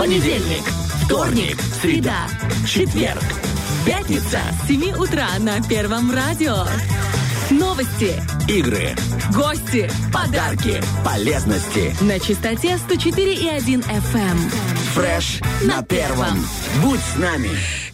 Понедельник, вторник, среда, четверг, пятница. С 7 утра на Первом радио. Новости, Игры, гости подарки, полезности. на частоте 104,1 FM. Фреш на первом. Будь с нами.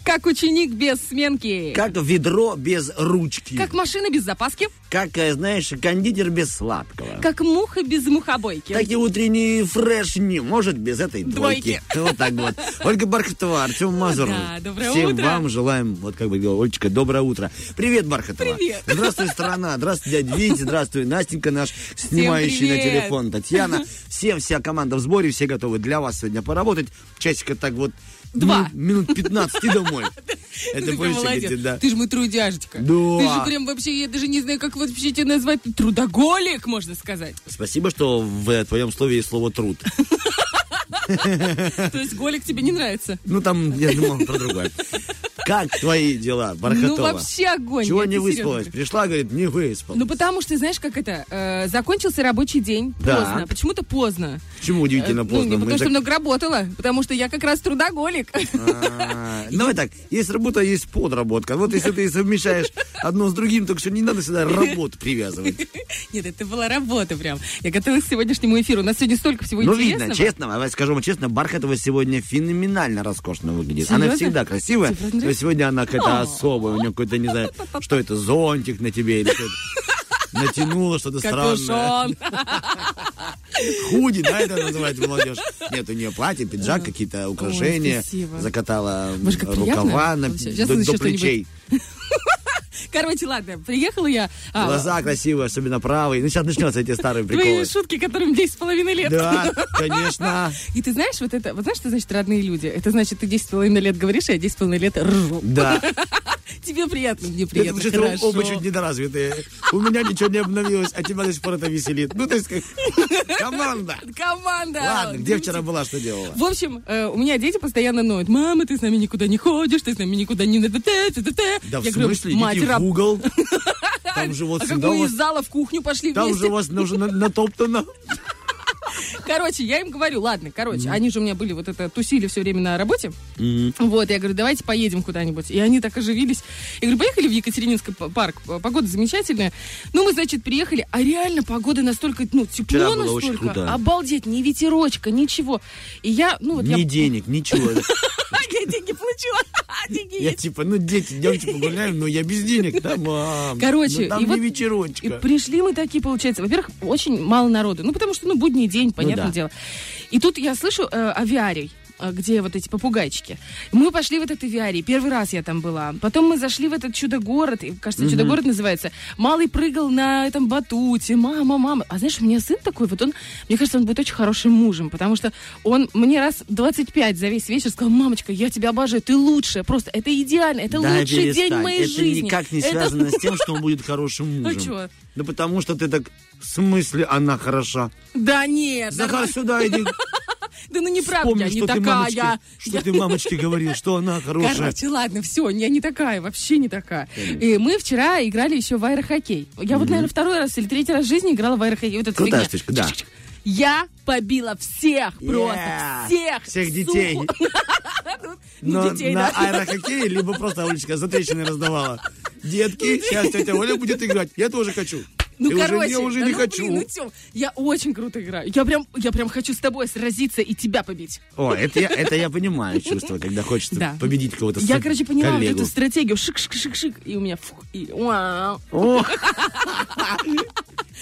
Как ученик без сменки. Как ведро без ручки. Как машина без запаски. Как, э, знаешь, кондитер без сладкого. Как муха без мухобойки. Так и утренний фреш не может без этой Двойки. двойки. Вот так вот. Ольга Бархатова, Артем Мазур. Да, доброе Всем утро. вам желаем, вот как бы говорила Олечка, доброе утро. Привет, Бархатова. Привет. Здравствуй, страна. Здравствуй, дядя Витя. Здравствуй, Настенька наш, снимающий на телефон. Татьяна. Всем вся команда в сборе. Все готовы для вас сегодня поработать. Часика так вот Два. Минут, минут 15 и домой. Это больше, говорите, да. Ты же мой трудяжечка. Да. Ты же прям вообще, я даже не знаю, как вообще тебя назвать. Трудоголик, можно сказать. Спасибо, что в твоем слове есть слово труд. То есть голик тебе не нравится? Ну, там, я думал про другое. Как твои дела, Бархатова? Ну, вообще огонь. Чего я не серьезно выспалась? говорю. Пришла, говорит, не выспалась. Ну, потому что, знаешь, как это, э, закончился рабочий день Да. поздно. Почему-то поздно. Почему удивительно Э, поздно? Ну, не Мы потому что много работала, потому что я как раз трудоголик. А, Давай так, есть работа, есть подработка. Вот если ты совмещаешь одно с другим, так что не надо сюда работу привязывать. Нет, это была работа прям. Я готовилась к сегодняшнему эфиру. У нас сегодня столько всего Ну, интересного. видно, честно, давай скажу вам честно, Бархатова сегодня феноменально роскошно выглядит. Она Серьезно? всегда красивая, но сегодня она какая-то особая. У нее какой-то, не знаю, что это, зонтик на тебе или что-то. Натянула что-то странное. Худи, да, это называется молодежь? Нет, у нее платье, пиджак, какие-то украшения. закатала рукава до, плечей. Короче, ладно, приехала я. А, Глаза красивые, особенно правые. Ну, сейчас начнется эти старые Твои приколы. шутки, которым 10 с половиной лет. Да, конечно. И ты знаешь, вот это, вот знаешь, что значит родные люди? Это значит, ты 10 с половиной лет говоришь, а я 10 с половиной лет ржу. Да. Тебе приятно, мне Это приятно, что хорошо. оба чуть недоразвитые. У меня ничего не обновилось, а тебя до сих пор это веселит. Ну, то есть, как команда. Команда! Ладно, где вчера была, что делала? В общем, э, у меня дети постоянно ноют. Мама, ты с нами никуда не ходишь, ты с нами никуда не... Да Я в говорю, смысле, мать, в угол. Там же вот А какой у из зала в кухню пошли Там вместе? же у вас уже на- натоптано. Короче, я им говорю, ладно, короче, они же у меня были вот это, тусили все время на работе. Вот, я говорю, давайте поедем куда-нибудь. И они так оживились. Я говорю, поехали в Екатерининский парк. Погода замечательная. Ну, мы, значит, приехали, а реально погода настолько, ну, тепло настолько. Обалдеть, ни ветерочка, ничего. И я, ну, вот Ни денег, ничего. Я деньги получила. Деньги Я типа, ну, дети, идемте погуляем, но я без денег, да, мам. Короче, Ну, там и не вот- вечерочка. пришли мы такие, получается. Во-первых, очень мало народу. Ну, потому что, ну, будний день, понятное да. дело. И тут я слышу э, авиарий где вот эти попугайчики. Мы пошли в этот авиарий. Первый раз я там была. Потом мы зашли в этот чудо-город. и, Кажется, чудо-город называется. Малый прыгал на этом батуте. Мама, мама. А знаешь, у меня сын такой, вот он, мне кажется, он будет очень хорошим мужем, потому что он мне раз 25 за весь вечер сказал, мамочка, я тебя обожаю, ты лучшая, просто это идеально, это Да, лучший день перестань. моей это жизни. никак не Это- связано с тем, что он будет хорошим мужем. А чё? Да потому что ты так, в смысле она хороша? Да нет, Захар, сюда иди. да ну неправда, Вспомни, я не такая. мамочке, что ты мамочке говорил, что она хорошая. Короче, ладно, все, я не такая, вообще не такая. И мы вчера играли еще в аэрохоккей. Я вот, наверное, второй раз или третий раз в жизни играла в аэрохоккей. Вот Крутая штучка, да. Я побила всех просто, Yeah. всех. Всех детей. Ну, Но не детей, на да. аэрохоккее, либо просто Олечка затрещины раздавала. Детки, сейчас тетя Оля будет играть. Я тоже хочу. Ну, И уже короче, я уже да не ну, хочу. блин, ну, Тём, я очень круто играю. Я прям, я прям хочу с тобой сразиться и тебя побить. О, это я, это я понимаю чувство, когда хочется Да. победить кого-то. Я, короче, поняла вот коллегу. эту стратегию. Шик-шик-шик-шик. И у меня фух, и вау. О!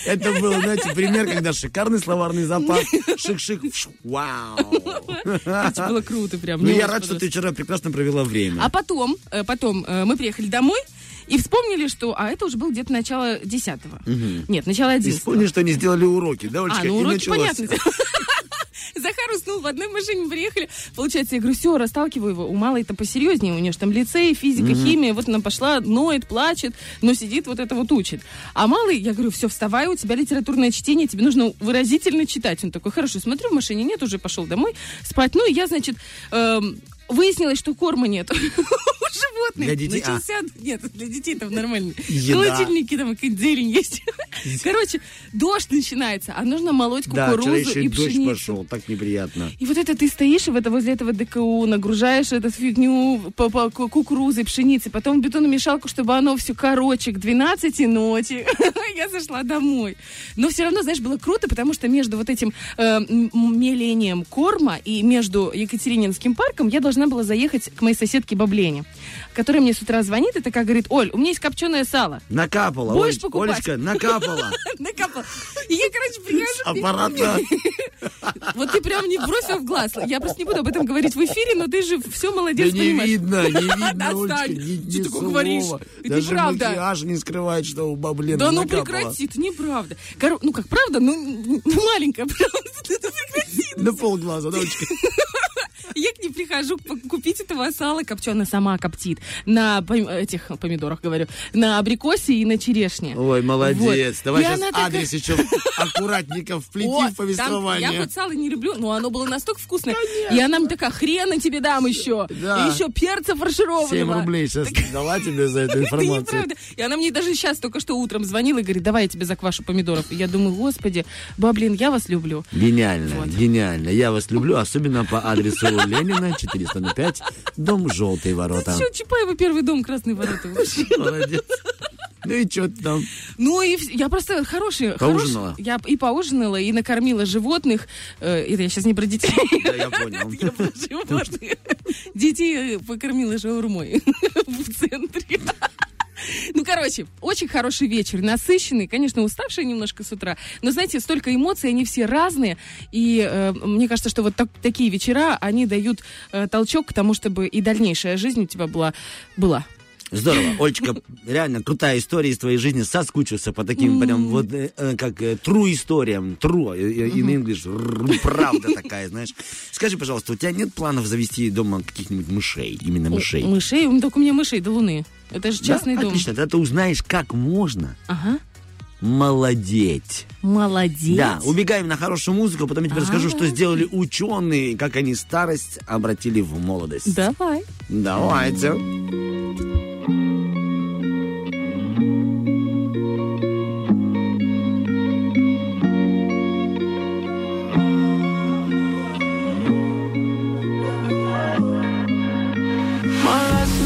Это был, знаете, пример, когда шикарный словарный запас. Шик-шик. Вау. Это было круто прям. Ну, я рад, что ты вчера прекрасно провела время. А потом, э, потом э, мы приехали домой и вспомнили, что... А это уже было где-то начало 10 Нет, начало И 11 вспомни, что не сделали уроки, да, Олечка? А, ну уроки понятно. Захар уснул, в одной машине приехали. Получается, я говорю, все, расталкиваю его. У малой это посерьезнее, у нее же там лицей, физика, химия. Вот она пошла, ноет, плачет, но сидит, вот это вот учит. А малый, я говорю, все, вставай, у тебя литературное чтение, тебе нужно выразительно читать. Он такой, хорошо, смотрю, в машине нет, уже пошел домой спать. Ну, и я, значит, эм, выяснилось, что корма нет. животных. Для детей, а. Начался... Нет, для детей там нормально. Еда. Холодильники там какая-то зелень есть. Короче, дождь начинается, а нужно молоть Да, кукурузу еще и и дождь пшеницу. пошел, так неприятно. И вот это ты стоишь в это, возле этого ДКУ, нагружаешь эту фигню по, по ку- кукурузой, пшеницей, потом в бетономешалку, чтобы оно все короче, к 12 ночи. Я зашла домой. Но все равно, знаешь, было круто, потому что между вот этим э, мелением корма и между Екатерининским парком я должна была заехать к моей соседке Баблене, которая мне с утра звонит и такая говорит, Оль, у меня есть копченое сало. Накапала, Будешь Оль- покупать? Олечка, накапала. Накапала. И я, короче, прихожу... Аппаратно. Вот ты прям не бровь, а в глаз. Я просто не буду об этом говорить в эфире, но ты же все Да молодец, не понимаешь. видно, не видно. Олечка, ни, Ты такое говоришь. Это Даже неправда. макияж не скрывает, что у баблены Да ну прекрати, это неправда. Ну как, правда? Ну, ну, маленькая, правда. Это прекрати. На полглаза, да, Олечка? Я к ней прихожу купить этого сала, копченая сама коптит. На этих помидорах, говорю. На абрикосе и на черешне. Ой, молодец. Вот. Давай И сейчас она такая- адрес еще аккуратненько вплети О, в там повествование. я вот сало не люблю, но оно было настолько вкусное. И она мне такая, хрена тебе дам еще. Да. И еще перца фаршированного. 7 рублей сейчас дала тебе за эту информацию. И она мне даже сейчас только что утром звонила и говорит, давай я тебе заквашу помидоров. И я думаю, господи, баблин, я вас люблю. Гениально, Вот. гениально. Я вас люблю, особенно по адресу Ленина, 405, дом Желтые ворота. Все, Чапаева первый дом, Красные ворота. Молодец. Ну и что ты там? Ну и я просто хороший. Поужинала? хороший- Я и поужинала, и накормила животных. Э, Это я сейчас не про детей. Да, я понял. Я про животных. Детей э, покормила шаурмой в центре. Ну, короче, очень хороший вечер, насыщенный, конечно, уставший немножко с утра, но, знаете, столько эмоций, они все разные, и э, мне кажется, что вот так- такие вечера, они дают э, толчок к тому, чтобы и дальнейшая жизнь у тебя была. была. Здорово. Олечка, реально крутая история из твоей жизни. Соскучился по таким прям вот, э, э, как э, true историям. True, in English. Правда такая, знаешь. Скажи, пожалуйста, у тебя нет планов завести дома каких-нибудь мышей? Именно мышей? Мышей? Только у меня мышей до луны. Это же частный дом. Отлично. Тогда ты узнаешь, как можно Ага. Молодеть. Молодец. Да, убегаем на хорошую музыку, потом я тебе расскажу, что сделали ученые, как они старость обратили в молодость. Давай. Давайте. My last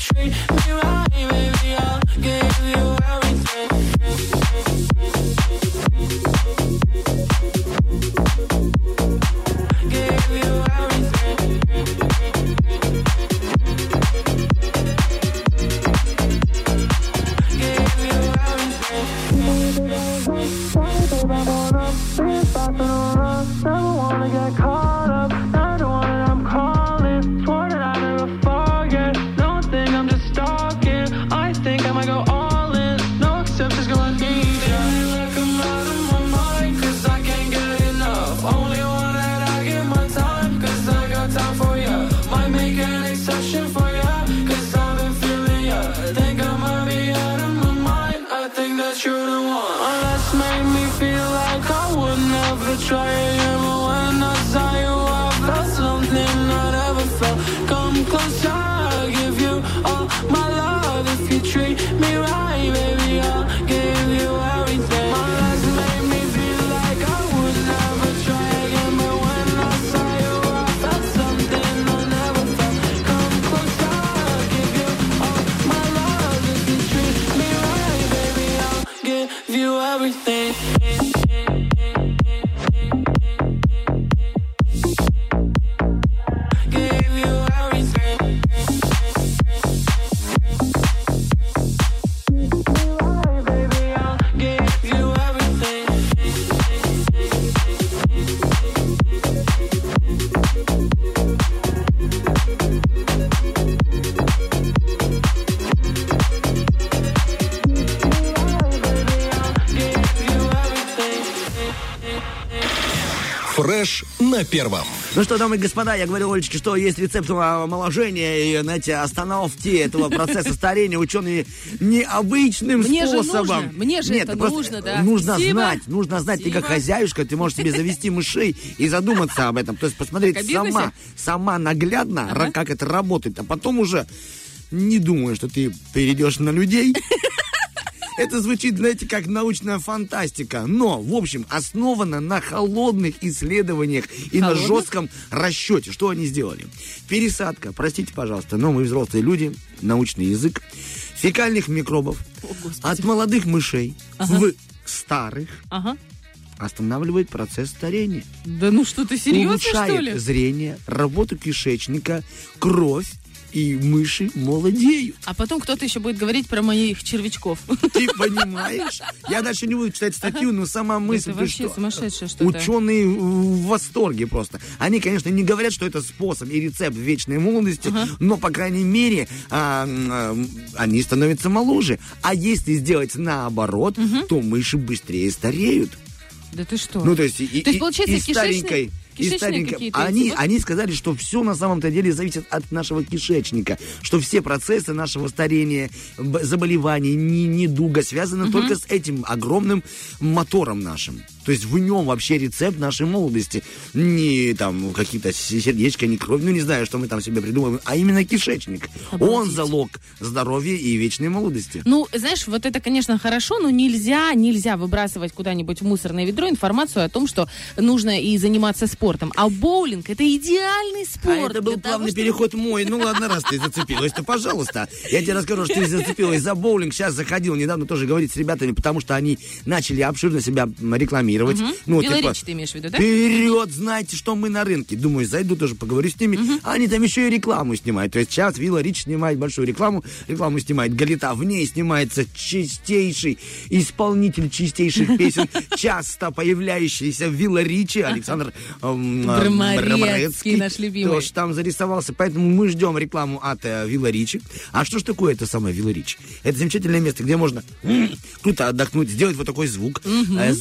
treat me right, baby, I'll give на первом. Ну что, дамы и господа, я говорю Олечке, что есть рецепт омоложения и, знаете, остановки этого процесса старения ученые необычным Мне же способом. нужно, мне же Нет, это нужно, да. Нужно Спасибо. знать, нужно знать, ты как Спасибо. хозяюшка, ты можешь себе завести мышей и задуматься об этом. То есть посмотреть сама, сама наглядно, Ага. как это работает, а потом уже не думаю, что ты перейдешь на людей. Это звучит, знаете, как научная фантастика. Но, в общем, основано на холодных исследованиях и на Холодных? жестком расчете. Что они сделали? Пересадка, простите, пожалуйста, но мы взрослые люди, научный язык, фекальных микробов от молодых мышей в старых Ага. останавливает процесс старения. Да ну что, ты серьезно, улучшает что ли? зрение, работу кишечника, кровь, и мыши молодеют. А потом кто-то еще будет говорить про моих червячков. Ты понимаешь? Я дальше не буду читать статью, но сама мысль, Это вообще что? сумасшедшее что-то. Ученые в восторге просто. Они, конечно, не говорят, что это способ и рецепт вечной молодости, но, по крайней мере, а, а, они становятся моложе. А если сделать наоборот, то мыши быстрее стареют. Да ты что? Ну, то есть, и, То есть, и- получается, и кишечные- старенькой, и какие-то Они, они сказали, что все на самом-то деле зависит от нашего кишечника, что все процессы нашего старения, заболеваний, ни- недуга связаны только с этим огромным мотором нашим. То есть в нем вообще рецепт нашей молодости. Не там какие-то сердечко, не кровь, ну не знаю, что мы там себе придумываем, а именно кишечник. Он Обалдеть. залог здоровья и вечной молодости. Ну, знаешь, вот это, конечно, хорошо, но нельзя, нельзя выбрасывать куда-нибудь в мусорное ведро информацию о том, что нужно и заниматься спортом. А боулинг это идеальный спорт. А это был для того, плавный чтобы- переход мой. Ну ладно, раз ты зацепилась, то пожалуйста. Я тебе расскажу, что ты зацепилась за боулинг. Сейчас заходил недавно тоже говорить с ребятами, потому что они начали обширно себя м, рекламировать. Ну, Белоречь ты имеешь в виду, да? Вперед, знаете, что мы на рынке. Думаю, зайду тоже поговорю с ними. А Они там еще и рекламу снимают. То есть сейчас Вилла Рич снимает большую рекламу. Рекламу снимает Галита. В ней снимается чистейший исполнитель чистейших песен, часто появляющийся в Вилла Ричи, Александр эм, Бромарецкий, наш любимый. Тоже там зарисовался. Поэтому мы ждем рекламу от э, Вилла Ричи. А что ж такое это самое Вилла Ричи? Это замечательное место, где можно круто отдохнуть, сделать вот такой звук, э,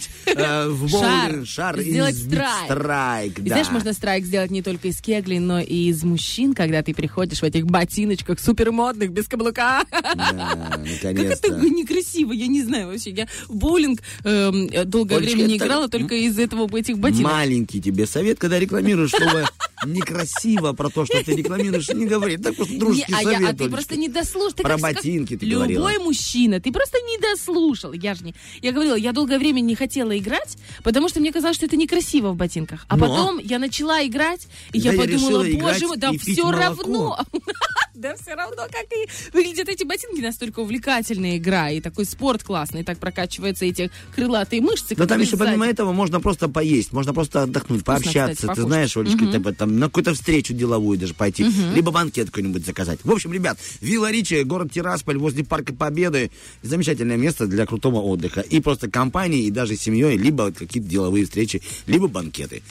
закинуть э, в Шар. шар и Сделать страйк. страйк, И да. знаешь, можно страйк сделать не только из кеглей, но и из мужчин, когда ты приходишь в этих ботиночках супермодных, без каблука. Да, Как это некрасиво, я не знаю вообще. Я в боулинг э, долгое Олечка, время не играла только из этого этих ботинок. Маленький тебе совет, когда рекламируешь слово некрасиво про то, что ты рекламируешь, не говори. Так просто дружеский Не, а, я- совет. а ты просто не дослушал. Ты Про как- ботинки ты Любой говорила. мужчина, ты просто не дослушал. Я же не... Я говорила, я долгое время не хотела играть, потому что мне казалось, что это некрасиво в ботинках. А Но? потом я начала играть, и Когда я я подумала, боже мой, да все молоко. равно. Да все равно, как и выглядят эти ботинки, настолько увлекательная игра, и такой спорт классный, так прокачиваются эти крылатые мышцы. Но там еще помимо этого можно просто поесть, можно просто отдохнуть, пообщаться. ты знаешь, Олечка, типа, там, на какую-то встречу деловую даже пойти, либо банкет какой-нибудь заказать. В общем, ребят, Вилла Ричи, город Тирасполь, возле Парка Победы. Замечательное место для крутого отдыха. И просто компании, и даже семьей, либо какие-то деловые встречи, либо банкеты.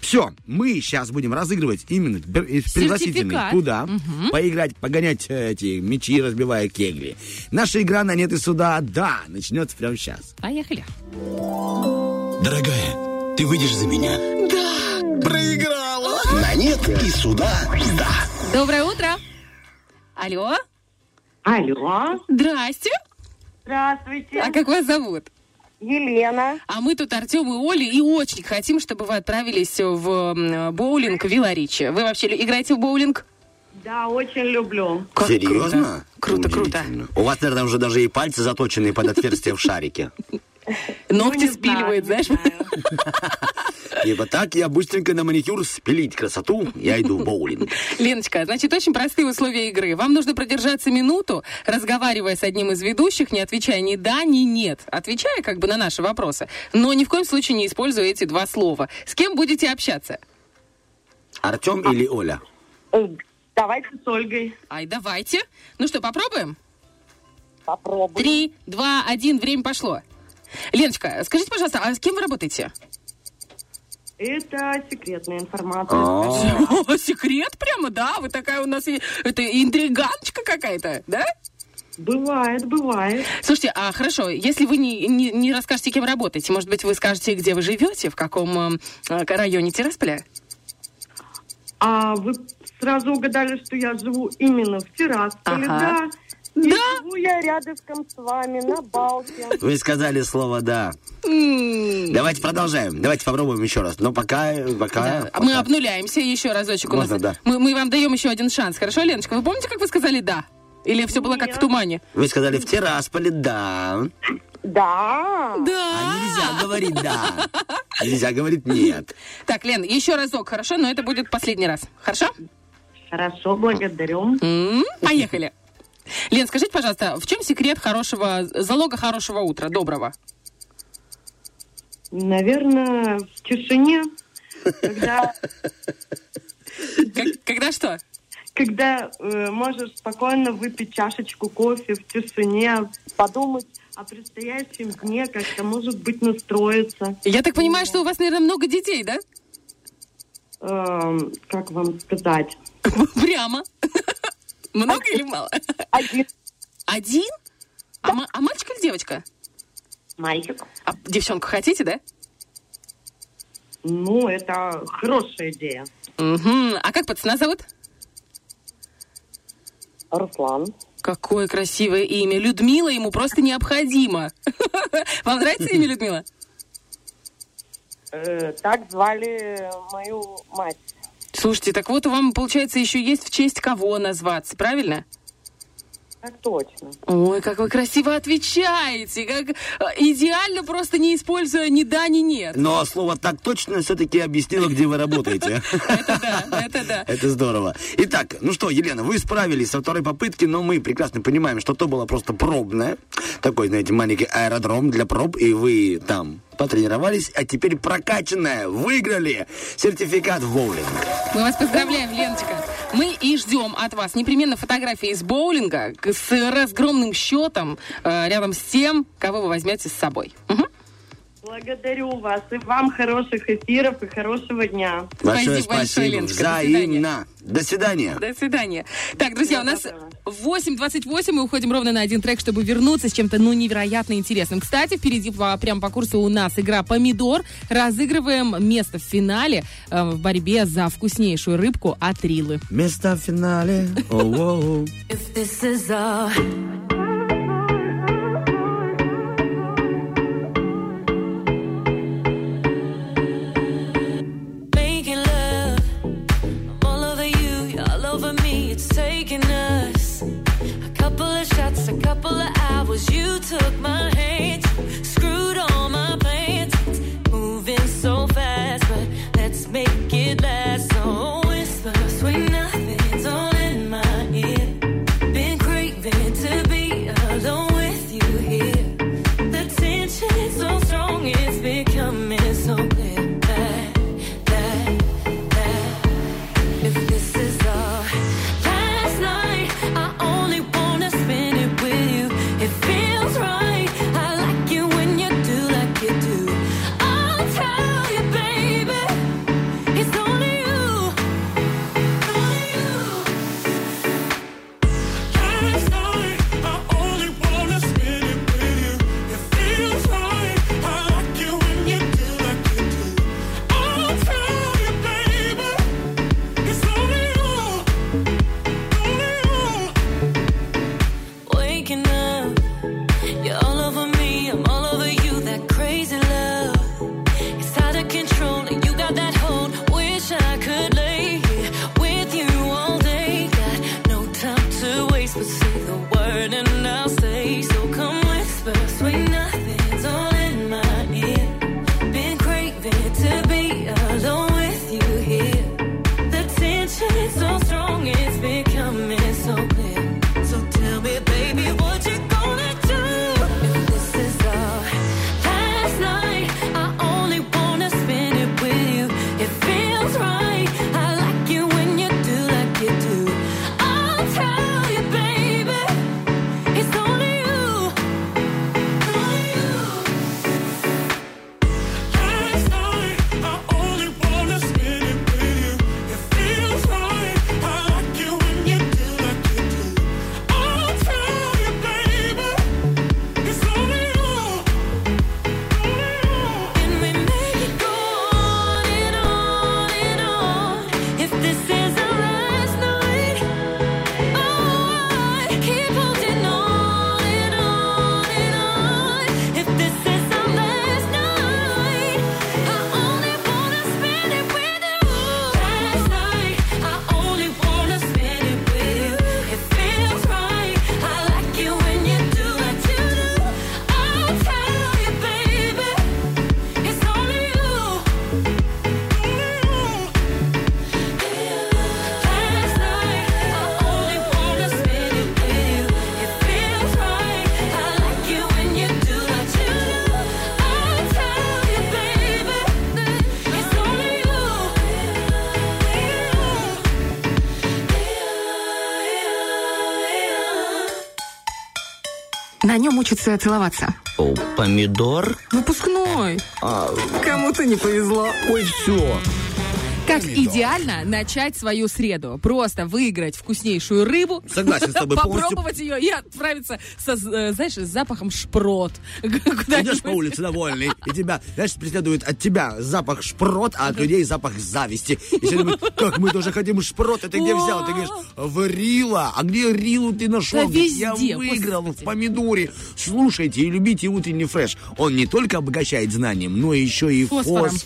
Все, мы сейчас будем разыгрывать именно пригласительный Сертификат. туда, поиграть, погонять э, эти мячи, разбивая кегли. Наша игра на нет и суда, да, начнется прямо сейчас. Поехали. Дорогая, ты выйдешь за меня? Да. Проиграла. На нет и сюда. Да. Доброе утро. Алло. Алло, Здрасте. здравствуйте. А как вас зовут? Елена. А мы тут Артем и Оля и очень хотим, чтобы вы отправились в боулинг Вилла Ричи. Вы вообще играете в боулинг? Да, очень люблю. Как Серьезно? Круто, круто. Удивительно. У вас, наверное, уже даже и пальцы заточенные под отверстие в шарике. Ногти Ну, не спиливает, знаю, знаешь? не. И вот так я быстренько на маникюр спилить красоту, я иду в боулинг. Леночка, значит, очень простые условия игры. Вам нужно продержаться минуту, разговаривая с одним из ведущих, не отвечая ни да, ни нет. Отвечая как бы на наши вопросы. Но ни в коем случае не используя эти два слова. С кем будете общаться? Артем или Оля? Э, Давайте с Ольгой Ай, давайте. Ну что, попробуем? попробуем. Три, два, один, время пошло. Леночка, скажите, пожалуйста, а с кем вы работаете? Это секретная информация. О, секрет прямо, да? Вы такая у нас, это интриганочка какая-то, да? Бывает, бывает. Слушайте, а хорошо, если вы не, не, не расскажете, кем работаете, может быть, вы скажете, где вы живете, в каком э, э, районе Тирасполя? А вы сразу угадали, что я живу именно в Тирасполе, Ага. да? И живу я рядышком с вами, на Балке. Вы сказали слово «да». Давайте продолжаем. Давайте попробуем еще раз. Но пока... пока, Да. пока. Мы обнуляемся еще разочек. У Можно, нас, да. мы, мы вам даем еще один шанс. Хорошо, Леночка? Вы помните, как вы сказали «да»? Или все было как в Нет. тумане? Вы сказали в Тирасполе «да». Да. Да. А нельзя говорить «да». Нельзя говорить «нет». Так, Лен, еще разок, хорошо? Но это будет последний раз. Хорошо? Хорошо, благодарю. Поехали. Лен, скажите, пожалуйста, в чем секрет хорошего, залога хорошего утра, доброго? Наверное, в тишине, когда, что? когда э, можешь спокойно выпить чашечку кофе в тишине, подумать о предстоящем дне, как-то, может быть, настроиться. Я так понимаю, что у вас, наверное, много детей, да? Эм, как вам сказать? Прямо. Много или мало? Один Один? А, ма- а мальчик или девочка? мальчик. А девчонку хотите, да? Ну, это хорошая идея. Мгм. А как пацана зовут? Руслан. Какое красивое имя. Людмила ему просто необходимо. Вам нравится имя Людмила? Э, так звали мою мать. Слушайте, так вот вам, получается, еще есть в честь кого назваться, правильно? Так точно. Ой, как вы красиво отвечаете, как э, идеально, просто не используя ни да, ни нет. Но слово «так точно» все-таки объяснило, где вы работаете. Это да, это да. Это здорово. Итак, ну что, Елена, вы справились со второй попытки, но мы прекрасно понимаем, что то было просто пробное. Такой, знаете, маленький аэродром для проб, и вы там потренировались, а теперь прокачанная, выиграли сертификат в боулинг. Мы вас поздравляем, Леночка. Мы и ждем от вас непременно фотографии из боулинга с разгромным счетом э, рядом с тем, кого вы возьмете с собой. Мгм. Благодарю вас. И вам хороших эфиров и хорошего дня. Большое Спасибо большое, спасибо. Леночка. До свидания. Взаимно. До свидания. До свидания. Так, друзья, у нас Доброго. 8.28, мы уходим ровно на один трек, чтобы вернуться с чем-то, ну, невероятно интересным. Кстати, впереди по- прямо по курсу у нас игра «Помидор». Разыгрываем место в финале э, в борьбе за вкуснейшую рыбку от Рилы. Место в финале. Оу-оу. If this couple of hours. You took my Stars, sorry. Нем учатся целоваться. О, помидор? Выпускной. А, Кому-то не повезло. ой, все. Как идеально начать свою среду. Просто выиграть вкуснейшую рыбу. Согласен с тобой полностью. Попробовать ее и отправиться со, э, знаешь, с запахом шпрот. Идешь по улице довольный, и тебя, знаешь, преследует от тебя запах шпрот, а от людей запах зависти. И все думают, как мы тоже хотим шпрот, ты где взял? Ты говоришь, в Рила. А где Рилу ты нашел? Да Я выиграл в помидоре. Слушайте и любите утренний фреш. Он не только обогащает знанием, но еще и Фосфором.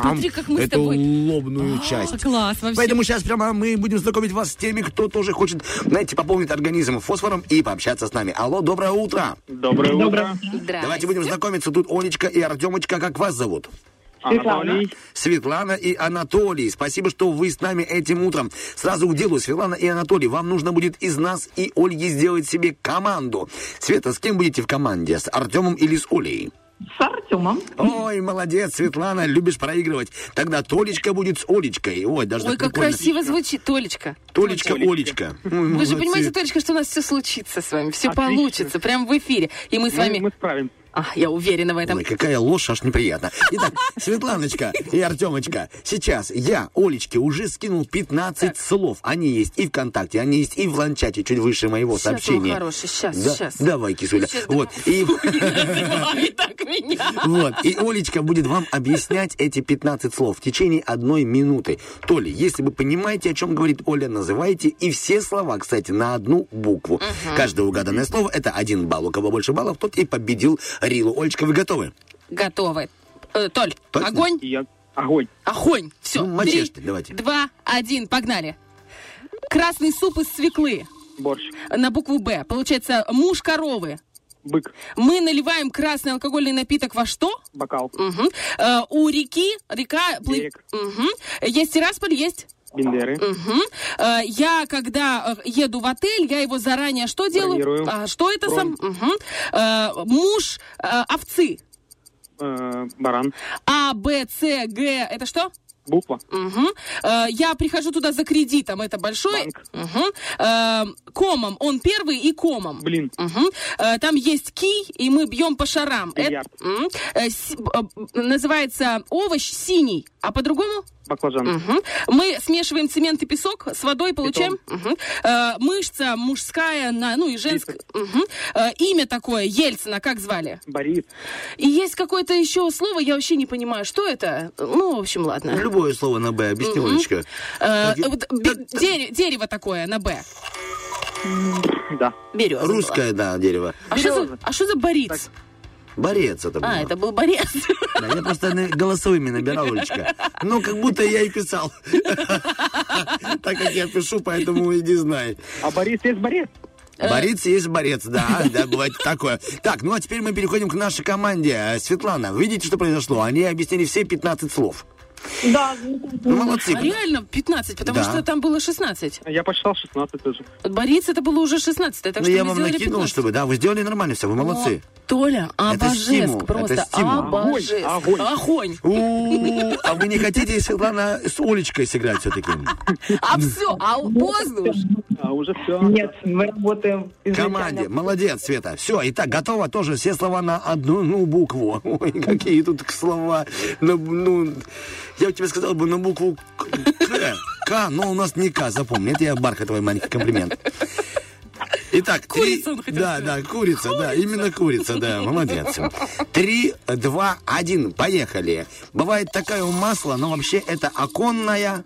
смотри, как мы с тобой. Лобную А, часть. класс, вообще. Поэтому сейчас прямо мы будем знакомить вас с теми, кто тоже хочет, знаете, пополнить организм фосфором и пообщаться с нами. Алло, доброе утро. Доброе утро. Давайте будем знакомиться. Тут Олечка и Артемочка. Как вас зовут? Анатолий. Светлана и Анатолий. Спасибо, что вы с нами этим утром. Сразу к делу. Светлана и Анатолий, вам нужно будет из нас и Ольги сделать себе команду. Света, с кем будете в команде? С Артемом или с Олей? С Артемом. Ой, молодец, Светлана, любишь проигрывать. Тогда Толечка будет с Олечкой. Ой, даже Ой, как прикольно. красиво звучит, Толечка. Толечка. Олечка. Ой, Вы же понимаете, Толечка, что у нас все случится с вами, все Отлично. получится, прямо в эфире. И мы с Мы, вами... мы справимся. А, я уверена в этом. Ой, какая ложь, аж неприятно. Итак, Светланочка и Артемочка, сейчас я Олечке уже скинул 15 слов. Они есть и ВКонтакте, они есть и в ланчате, чуть выше моего Сейчас, мой сообщения. хороший, сейчас, Да, сейчас. Давай, кисуля. Сейчас, вот, и, вот, и Олечка будет вам объяснять эти 15 слов в течение одной минуты. Толя, если вы понимаете, о чем говорит Оля, называйте и все слова, кстати, на одну букву. Каждое угаданное слово – это один балл. У кого больше баллов, тот и победил Рилу. Олечка, вы готовы? Готовы. Э, Толь, Точно? огонь, Я... Огонь. огонь. Все, Ну, мочешьте, давайте. два, один, погнали. Красный суп из свеклы Борщ. на букву «Б». Получается, муж коровы. Бык. Мы наливаем красный алкогольный напиток во что? Бокал. Мгм. Э, у реки, река... плы- Берег. Мгм. Есть Тирасполь, есть? Бендеры. Мгм. Э, я, когда э, еду в отель, я его заранее что делаю? А, что это Бронь. сам? Мгм. Э, муж э, овцы. Э, баран. А, Б, С, Г, это что? Буква. Мгм. Э, я прихожу туда за кредитом, это большой. Банк. Мгм. Э, комом, он первый и комом. Блин. Мгм. Э, там есть кий, и мы бьем по шарам. Это, Бильярд. м, э, си- э, называется овощ синий, а по-другому? Баклажан. Мгм. Мы смешиваем цемент и песок с водой, получаем Мгм. Э, мышца мужская, на, ну и женская. Мгм. Э, имя такое Ельцина, как звали? Борис. И есть какое-то еще слово, я вообще не понимаю, что это. Ну, в общем, ладно. Любое слово на «Б», объясни, Мгм. Олечка. Э, Так, вот бе- дере- дерево такое на Б. Да. Береза. была. Русское, да, дерево. А что за, а за борец? Борец это был. А, это был борец. Да, я просто голосовыми набирал, Олечка. Ну, как будто я и писал. Так как я пишу, поэтому иди знай. А Борис есть Борис. Борец есть борец, да, да, бывает такое. Так, ну а теперь мы переходим к нашей команде. Э, Светлана, видите, что произошло? Они объяснили все 15 слов. Да, Ну, молодцы. А реально 15, потому Да. что там было 16. Я посчитал 16 тоже. Борец это было уже 16, так Ну, что я мы вам сделали накинул, 15. чтобы, да, вы сделали нормально все, вы молодцы. Толя, Это обожеск просто. это стимул. Обожеск. Огонь, Огонь. А вы не хотите, Светлана, с Олечкой сыграть все-таки? А все, а поздно уж. А уже все. Нет, мы работаем Команде. Молодец, Света. Все, итак, готово тоже все слова на одну ну, букву. Ой, какие тут слова. Ну, ну, я бы тебе сказал бы на букву К. К, но у нас не К, запомни. Это я бархатовый маленький комплимент. Итак, три... Курица он хотел Да, сказать. да, курица, да, именно курица, да, молодец. Три, два, один, поехали. Бывает такая у масла, но вообще это оконная...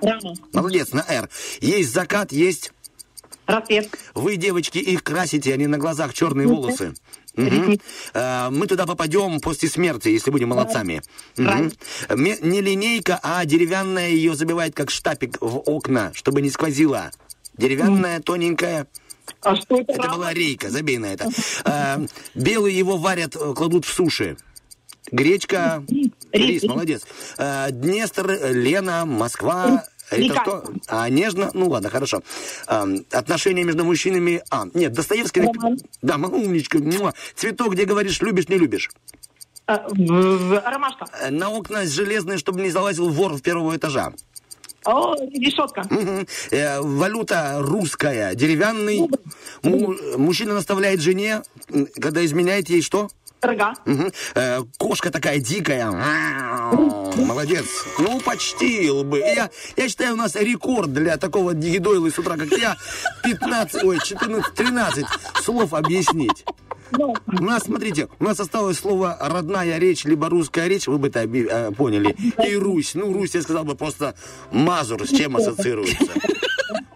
Рано. Молодец, на «Р». Есть закат, есть Рассвет. вы, девочки, их красите, они на глазах черные волосы. Э, Мы туда попадем после смерти, если будем молодцами. Не линейка, а деревянная ее забивает как штапик в окна, чтобы не сквозило. Деревянная, тоненькая. А что это? Это была рейка, забей на это. Э, Белый его варят, э, кладут в суши. Гречка, рис, молодец. Днестр, Лена, Москва. Это Река. что? А, нежно? Ну ладно, хорошо. А, отношения между мужчинами... А, нет, Достоевский... Роман. Да, умничка. Цветок, где говоришь, любишь, не любишь. А, Ромашка. Э, На окна железные, чтобы не залазил вор в первого этажа. О, решетка. Э, Валюта русская, деревянный. Му- Мужчина наставляет жене, когда изменяет ей что? Рога. Мгм. Э, Кошка такая дикая. Молодец. Ну, почти лбы. И Я, я считаю, у нас рекорд для такого дигидойла с утра, как я. 15, ой, 14, 13 слов объяснить. У нас, смотрите, у нас осталось слово родная речь, либо русская речь, вы бы это э, поняли. И Русь. Ну, Русь, я сказал бы просто Мазур, с чем ассоциируется.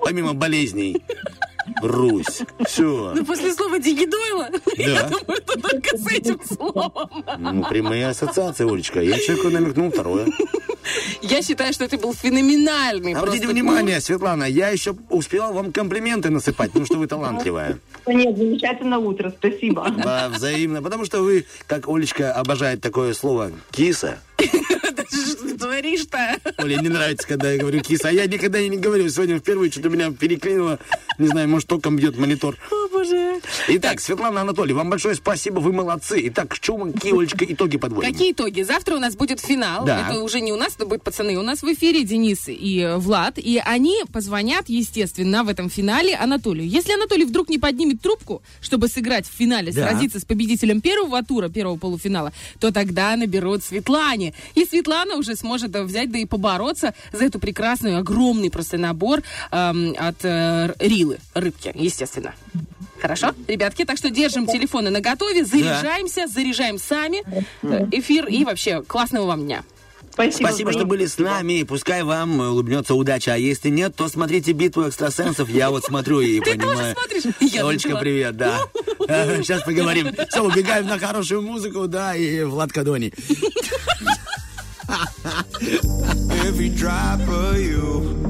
Помимо болезней. Русь. Все. Ну, после слова Дигидойла, я Да. думаю, это только с этим словом. Ну, прямые ассоциации, Олечка. Я человеку намекнул второе. Я считаю, что это был феноменальный Обратите внимание, Светлана, я еще успевал вам комплименты насыпать, потому что вы талантливая. Нет, замечательное утро, спасибо. Да, взаимно. Потому что вы, как Олечка обожает такое слово, киса. Да Что ты творишь-то? Оле не нравится, когда я говорю киса. А я никогда не говорю. Сегодня впервые что-то меня переклинило. Не знаю, может, током бьет монитор. О, боже. Итак, Светлана Анатольевна, вам большое спасибо, вы молодцы. Итак, что мы, какие, Олечка, итоги подводим? Какие итоги? Завтра у нас будет финал. Да. Это уже не у нас, это будет пацаны. У нас в эфире Денис и Влад. И они позвонят, естественно, в этом финале Анатолию. Если Анатолий вдруг не поднимет трубку, чтобы сыграть в финале, Да. сразиться с победителем первого тура, первого полуфинала, то тогда наберут Светлане. И Светлана уже сможет э, взять, да и побороться за эту прекрасную, огромный просто набор эм, от э, Рилы, рыбки, естественно. Хорошо, ребятки, так что держим телефоны на готове, заряжаемся, заряжаем сами э, эфир и вообще классного вам дня. Спасибо. Спасибо, что были с нами. Пускай вам улыбнется удача. А если нет, то смотрите битву экстрасенсов. Я вот смотрю и Ты тоже понимаю. смотришь? Олечка, привет, да. Сейчас поговорим. Все, убегаем на хорошую музыку, да, и Влад Кадони. Every drop of you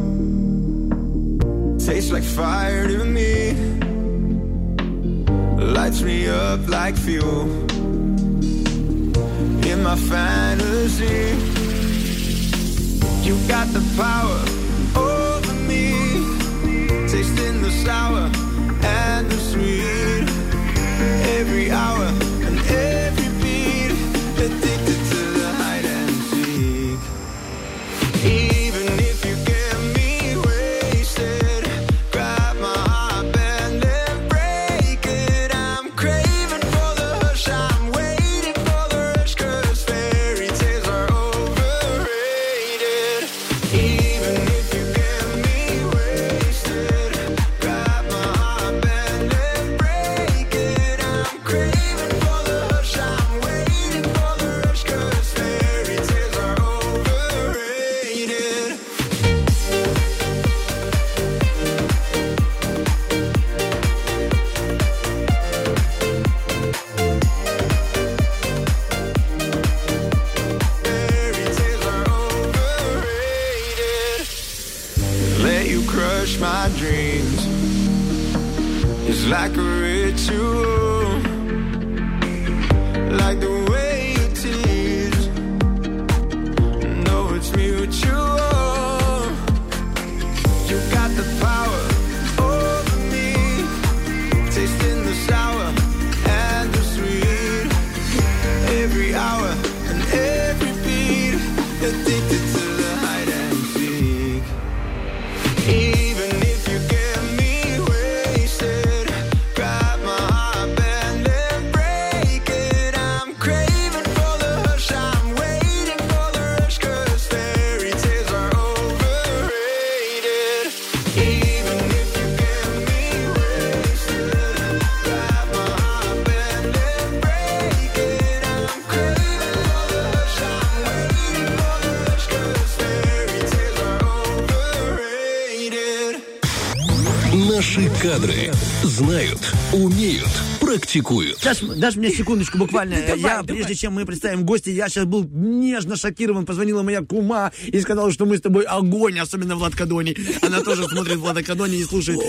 tastes like fire to me. Lights me up like fuel in my fantasy. You got the power over me, tasting the sour кадры знают, умеют, практикуют. Сейчас, дашь мне секундочку буквально. Давай, я, давай. прежде чем мы представим гостя, я сейчас был нежно шокирован. Позвонила моя кума и сказала, что мы с тобой огонь, особенно Влад Кадони. Она тоже смотрит Влада Кадони и слушает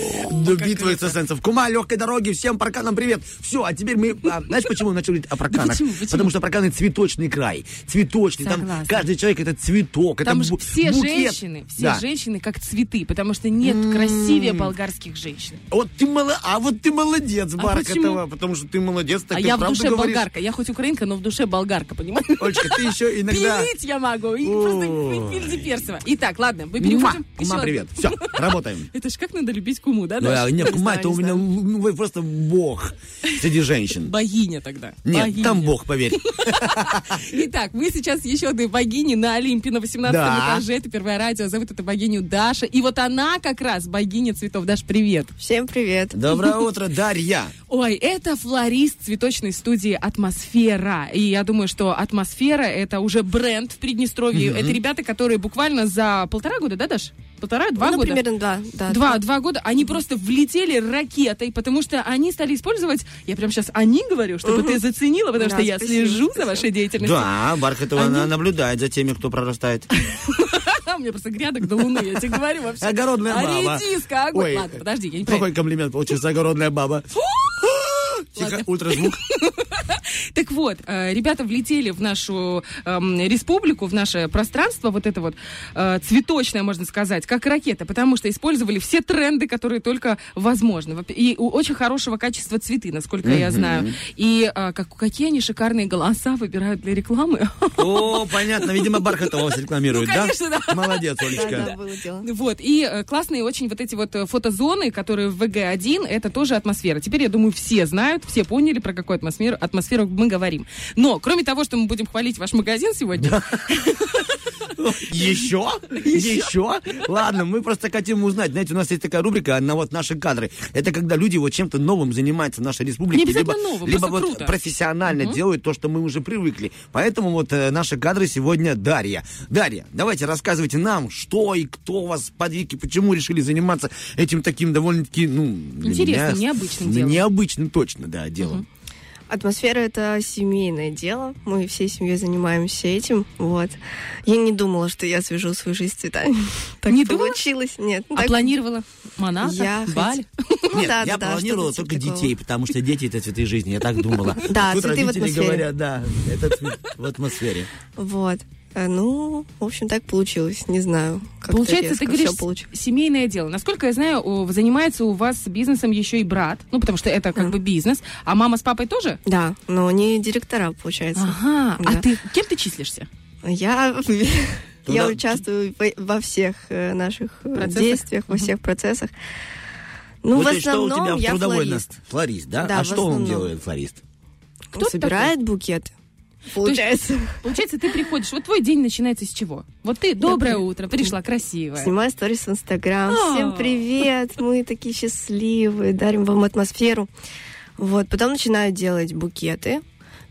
битвы экстрасенсов. Кума, легкой дороги, всем парканам привет. Все, а теперь мы... а, знаешь, почему мы начали говорить о парканах? почему, почему? Потому что парканы цветочный край. Цветочный. Там каждый человек это цветок. Там это же все букет. женщины, все Да. женщины как цветы, потому что нет красивее болгарских женщин. Вот ты мало... А вот ты молодец, А Бархатова, почему? Потому что ты молодец, так а ты я в душе говоришь. болгарка. Я хоть украинка, но в душе болгарка, понимаешь? Олечка, ты еще иногда... Пилить я могу. И просто Персова. Итак, ладно, мы переходим Кума, привет. Все, работаем. Это ж как надо любить куму, да, Ну, а, Нет, кума, это у меня ну, вы просто бог среди женщин. Богиня тогда. Нет, там бог, поверь. Итак, вы сейчас еще одной богини на Олимпе на 18 Да. этаже. Это первое радио. Зовут эту богиню Даша. И вот она как раз богиня цветов. Даш, привет. Всем привет. Доброе утро, Дарья. Ой, это флорист цветочной студии «Атмосфера». И я думаю, что «Атмосфера» — это уже бренд в Приднестровье. Это ребята, которые буквально за полтора года, да, Даш? Полтора, два ну, года? примерно, да. да Два, два года, они просто влетели ракетой, потому что они стали использовать, я прям сейчас они говорю, чтобы Мгм. ты заценила, потому Да, что я спасибо, слежу за спасибо. вашей деятельностью. Да, Бархатова Они- наблюдает за теми, кто прорастает. У меня просто грядок до луны, я тебе говорю вообще. Огородная а баба. редиска, огонь. Ой, Ладно, подожди, я не Какой комплимент получился, огородная баба. Тихо, ультразвук. Так вот, э, ребята влетели в нашу эм, республику, в наше пространство, вот это вот э, цветочное, можно сказать, как ракета, потому что использовали все тренды, которые только возможны. Во- И у очень хорошего качества цветы, насколько я знаю. И э, как, какие они шикарные голоса выбирают для рекламы. О, понятно, видимо, Бархатова вас рекламирует, Ну, да? конечно, да. Молодец, Олечка. Вот, и классные очень вот эти вот фотозоны, которые в ВГ-1, это тоже атмосфера. Теперь, я думаю, все знают, все поняли, про какую атмосферу, атмосферу мы говорим. Но, кроме того, что мы будем хвалить ваш магазин сегодня, Еще? Еще? Ладно, мы просто хотим узнать. Знаете, у нас есть такая рубрика на вот наши кадры. Это когда люди вот чем-то новым занимаются в нашей республике. Либо, новым, либо вот круто. профессионально делают то, что мы уже привыкли. Поэтому вот э, наши кадры сегодня Дарья. Дарья, давайте рассказывайте нам, что и кто вас подвиг, и почему решили заниматься этим таким довольно-таки, ну... Интересным, меня- необычным ну, делом. Необычным точно, да, делом. Атмосфера — это семейное дело. Мы всей семьей занимаемся этим. Вот. Я не думала, что я свяжу свою жизнь с цветами. Так Не думала? получилось. Нет. ну а так- планировала Моната, Я Баль. Ну Нет, да, я да, планировала только типа такого. детей, потому что дети это цветы жизни, я так думала. Да, Тут цветы в атмосфере. говорят, да, это в атмосфере. Вот. Э, Ну, в общем, так получилось. Не знаю, как Получается, ты говоришь, все получилось. семейное дело. Насколько я знаю, занимается у вас бизнесом еще и брат, ну, потому что это как бы бизнес. А мама с папой тоже? Да, но не директора, получается. Ага. А Да. ты кем ты числишься? Я, Туда- я участвую во, всех э, наших э, Процессах? действиях, во всех процессах. Ну, Вот в и что у тебя основном в я трудовой флорист. Флорист, да? Да, а что он основном. делает, флорист? Кто ты собирает букеты. Получается. Получается, ты приходишь, вот твой день начинается с чего? Вот ты, доброе утро, пришла красивая. Снимаю сторис в Инстаграм. А. Всем привет, мы такие счастливые, дарим вам атмосферу. Вот, потом начинаю делать букеты,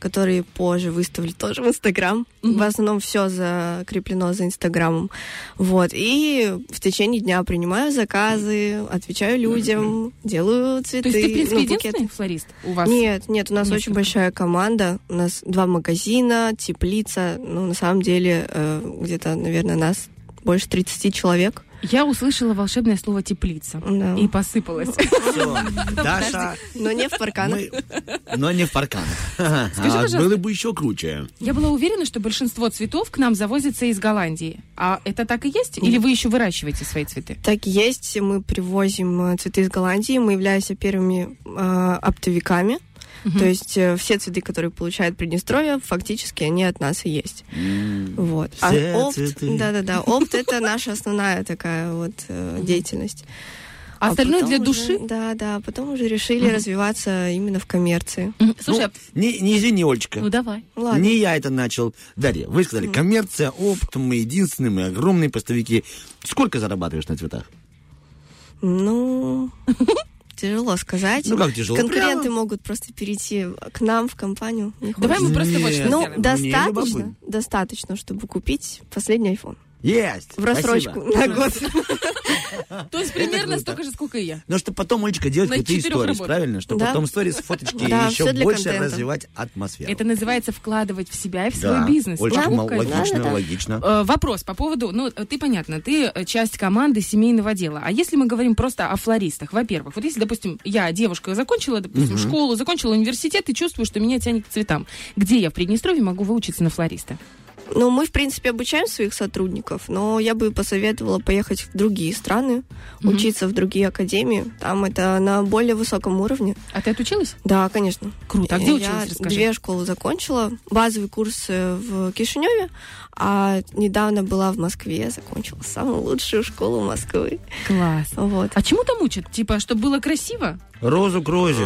которые позже выставлю тоже в Инстаграм. В основном все закреплено за Инстаграмом. Вот, и в течение дня принимаю заказы, отвечаю людям, делаю цветы. То есть ты, в принципе, ну, единственный флорист у вас? Нет, нет, у нас Несколько. очень большая команда. У нас два магазина, теплица. Ну, на самом деле, э, где-то, наверное, нас больше 30 человек. Я услышала волшебное слово «теплица» Да. и посыпалась. Все, Даша, Но не в парканах. мы... Но не в парканах. Скажи, А пожалуйста. было бы еще круче. Я была уверена, что большинство цветов к нам завозится из Голландии. А это так и есть? Или вы еще выращиваете свои цветы? Так и есть, мы привозим э, цветы из Голландии, мы являемся первыми э, оптовиками. То есть э, все цветы, которые получает Приднестровье, фактически они от нас и есть. Вот. А Все опт, цветы. да-да-да, опт это наша основная такая вот э, деятельность. А остальное потом для уже- души? Да, да, потом уже решили развиваться именно в коммерции. Мгм. Слушай, Ну, не, не извини, Олечка. ну давай. Ладно. Не я это начал. Дарья, вы сказали, коммерция, опыт, мы единственные, мы огромные поставщики. Сколько зарабатываешь на цветах? Ну, тяжело сказать. Ну, как тяжело? Конкуренты Прямо? могут просто перейти к нам в компанию. Не Давай мы просто Нет. Ну, сделаем. достаточно, любопытно. достаточно, чтобы купить последний iPhone. Есть! В рассрочку Спасибо. на год. То есть примерно столько же, сколько и я. Но что потом, Олечка, делать На крутые четырех сторис, работах. правильно? Что Да. потом сторис, фоточки Да, и всё еще больше развивать атмосферу. Это называется вкладывать в себя и в свой бизнес. Логично, логично. Э, Вопрос по поводу, ну, ты понятно, ты э, часть команды семейного дела. А если мы говорим просто о флористах, во-первых, вот если, допустим, я девушка закончила, допустим, школу, закончила университет и чувствую, что меня тянет к цветам, где я в Приднестровье могу выучиться на флориста? Ну, мы, в принципе, обучаем своих сотрудников, но я бы посоветовала поехать в другие страны, Мгм. учиться в другие академии. Там это на более высоком уровне. А ты отучилась? Да, конечно. Круто. А где я училась, расскажи? две школы закончила. Базовый курс в Кишиневе, а недавно была в Москве, закончила самую лучшую школу Москвы. Класс. Вот. А чему там учат? Типа, чтобы было красиво? Розу к розе.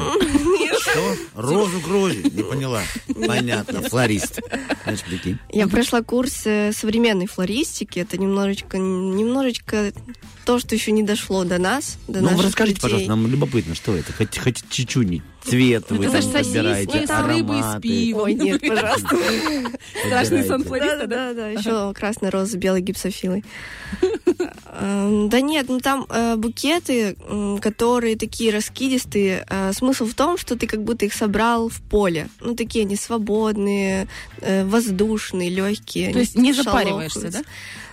Что? Розу к розе. Не поняла. Понятно. Флорист. Прикинь. Я прошла курс э, современной флористики. Это немножечко, немножечко то, что еще не дошло до нас, до Ну, наших расскажите, детей. пожалуйста, нам любопытно, что это? Хоть, хоть чуть-чуть цвет Ну, вы это там же сосиски подбираете, с рыбой, с ароматы. пивом. Ой, нет, пожалуйста. Страшный сон флориста, Да, да? да. Еще красная роза с белой гипсофилой. Эм, Да нет, ну там э, букеты, которые такие раскидистые. Э, Смысл в том, что ты как будто их собрал в поле. Ну, такие они свободные, э, воздушные, легкие. То есть не запариваешься, да?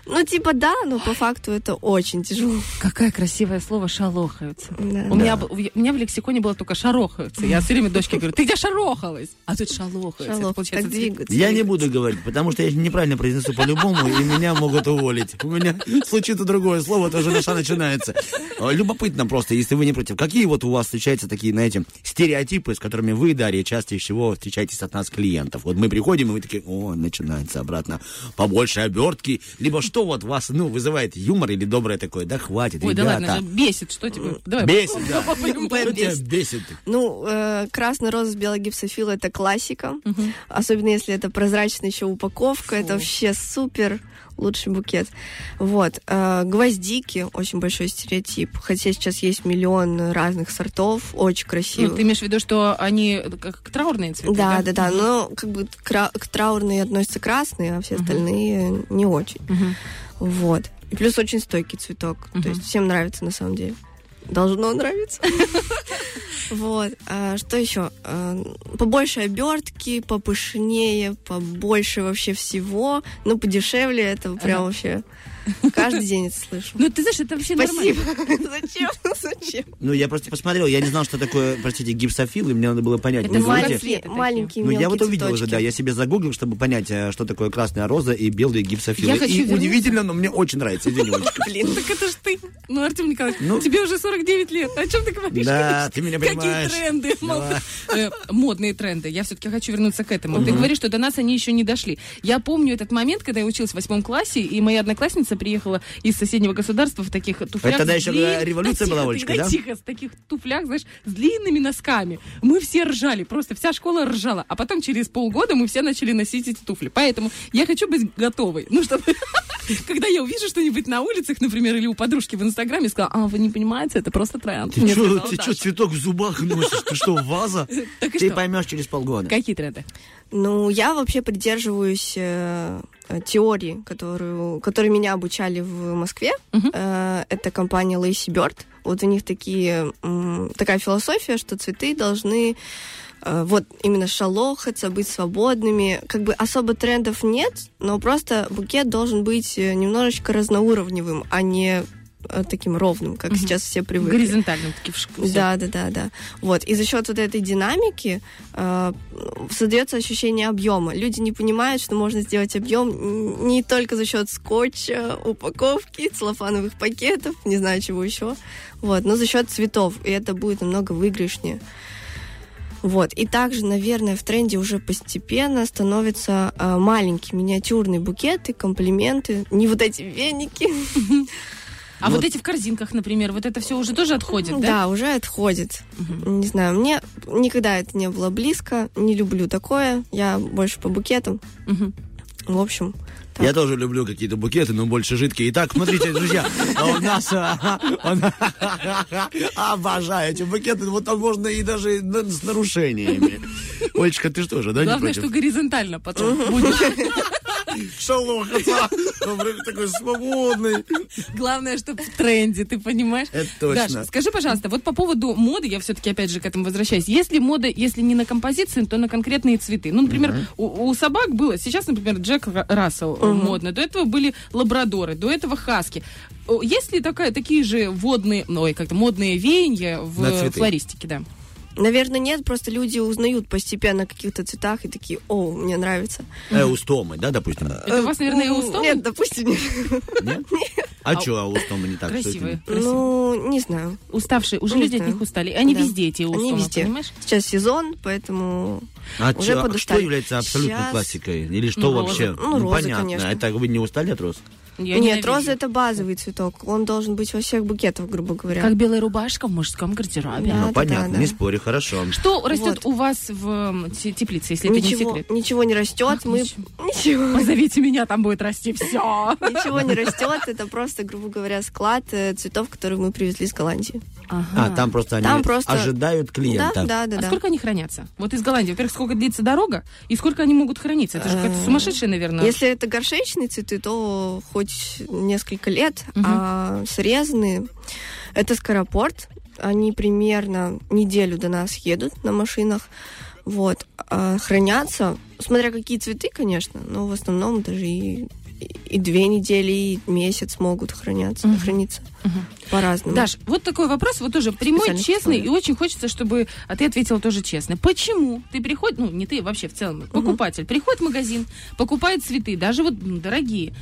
Ну, типа да, но по факту это очень тяжело. Какое красивое слово «шалохаются». Да. У, меня, б- у меня в лексиконе было только «шарохаются». Я все время дочке говорю, ты где шарохалась? А тут «шалохаются». Шалох, получается так двигаться. Я не буду говорить, потому что я неправильно произнесу по-любому, и меня могут уволить. У меня случится другое слово, тоже наша начинается. А, Любопытно просто, если вы не против. Какие вот у вас встречаются такие, знаете, стереотипы, с которыми вы, Дарья, чаще всего встречаетесь от нас клиентов? Вот мы приходим, и вы такие, о, начинается обратно побольше обертки. Либо что вот вас, ну, вызывает юмор или доброе такое, да хватит, Ой, да ребята. ладно, же бесит, что тебе? Давай. Бесит, да. Что тебя бесит? Ну, э, красная роза с белой гипсофилой это классика. Особенно если это прозрачная еще упаковка. Это вообще супер лучший букет. Вот. э, гвоздики очень большой стереотип. Хотя сейчас есть миллион разных сортов, очень Ну, красивых. ты имеешь в виду, что они как траурные цветы? Да, да, да. Но как бы к траурные относятся красные, а все остальные не очень. Мгм. Вот. И плюс очень стойкий цветок. То есть всем нравится на самом деле. Должно нравиться. Вот. А что еще? А, Побольше обертки, попышнее, побольше вообще всего. Ну, подешевле это прям вообще каждый день это слышу. Ну, ты знаешь, это вообще Спасибо. нормально. Зачем? Зачем? Ну, я просто посмотрел, я не знал, что такое, простите, гипсофил, и мне надо было понять. Это маленькие. Маленькие Ну, я вот увидел уже, да, я себе загуглил, чтобы понять, э, что такое красная роза и белые гипсофилы. Я хочу и удивительно, но мне очень нравится. Блин. Так это ж ты. Ну, Артем Николаевич, Ну. тебе уже 49 лет. О чем ты говоришь? Да, ты меня понимаешь. Какие тренды? Э, Модные тренды. Я все-таки хочу вернуться к этому. Ты говоришь, что до нас они еще не дошли. Я помню этот момент, когда я училась в восьмом классе, и моя одноклассница приехала из соседнего государства в таких туфлях. Это тогда с еще длин- когда революция Да была, тихо Олечка, да? Тихо, с таких туфлях, знаешь, с длинными носками. Мы все ржали, просто вся школа ржала. А потом через полгода мы все начали носить эти туфли. Поэтому я хочу быть готовой. Ну, чтобы... Когда я увижу что-нибудь на улицах, например, или у подружки в Инстаграме, сказала, а, вы не понимаете, это просто тренд. Ты что, цветок в зубах носишь? Ты что, ваза? Ты поймешь через полгода. Какие тренды? Ну, я вообще придерживаюсь э, теории, которую, которой меня обучали в Москве. Э, это компания Lacey Bird. Вот у них такие, такая философия, что цветы должны э, вот именно шалохаться, быть свободными. Как бы особо трендов нет, но просто букет должен быть э, немножечко разноуровневым, а не э, таким ровным, как сейчас все привыкли. Горизонтальным такие в ш- все. Да, да, да, да. Вот. И за счет вот этой динамики э, создается ощущение объема. Люди не понимают, что можно сделать объем не только за счет скотча, упаковки, целлофановых пакетов, не знаю чего еще. Вот, но за счет цветов. И это будет намного выигрышнее. Вот. И также, наверное, в тренде уже постепенно становятся э, маленькие миниатюрные букеты, комплименты, не вот эти веники. А вот эти в корзинках, например, вот это все уже тоже отходит, да? Да, уже отходит. Не знаю, мне никогда это не было близко, не люблю такое. Я больше по букетам. Мгм. В общем, Я тоже люблю какие-то букеты, но больше жидкие. Итак, смотрите, друзья, а у нас... а, он- Обожаю эти букеты. Вот там можно и даже с нарушениями. Олечка, ты что же, да, Главное, что горизонтально потом будет. Шалохаться. Такой свободный. Главное, что в тренде, ты понимаешь? Это точно. Даша, скажи, пожалуйста, вот по поводу моды, я все-таки опять же к этому возвращаюсь. Если мода, если не на композиции, то на конкретные цветы. Ну, например, у, у собак было, сейчас, например, Джек Ра- Э, модно, до этого были лабрадоры, до этого хаски. Есть ли такая, такие же водные, ну, ой, как-то модные веяния в флористике, да? Наверное, нет, просто люди узнают постепенно о каких-то цветах и такие, о, мне нравится. Эустомы, да, допустим? Это у вас, наверное, эустомы? Нет, допустим, нет. Нет? А что эустомы не так? Что? Красивые. Ну, не знаю. Уставшие, уже Не люди от них устали. Они Да. везде эти Они везде. понимаешь? Сейчас сезон, поэтому А уже чё- а что подустали. является абсолютной Щас- классикой? Или что Ну, вообще? Ну, розы, понятно. конечно. Это вы не устали от роз? Я Нет, ненавижу. роза это базовый цветок. Он должен быть во всех букетах, грубо говоря. Как белая рубашка в мужском гардеробе. Да, ну, да, понятно, да, не да. спорю, хорошо. Что растет Вот. у вас в теплице, если это не ничего, секрет? ничего не растет. Мы ничего. Позовите меня, там будет расти все. Ничего не растет, это просто, грубо говоря, склад э, цветов, которые мы привезли из Голландии. А, там просто они Там просто- ожидают клиента. Да, да, да, а да. сколько они хранятся? Вот из Голландии. Во-первых, сколько длится дорога, и сколько они могут храниться? Это же какая-то Э, сумасшедшая, наверное. Если это горшечные цветы, то хоть несколько лет, Мгм. а срезанные это скоропорт. Они примерно неделю до нас едут на машинах. Вот. А хранятся, смотря какие цветы, конечно, но в основном даже и, и две недели, и месяц могут храняться, Мгм. храниться Мгм. по-разному. Даш, вот такой вопрос, вот тоже прямой, честный, условиях. и очень хочется, чтобы а ты ответила тоже честно. Почему ты приходишь, ну, не ты, вообще в целом, покупатель, приходит в магазин, покупает цветы, даже вот дорогие,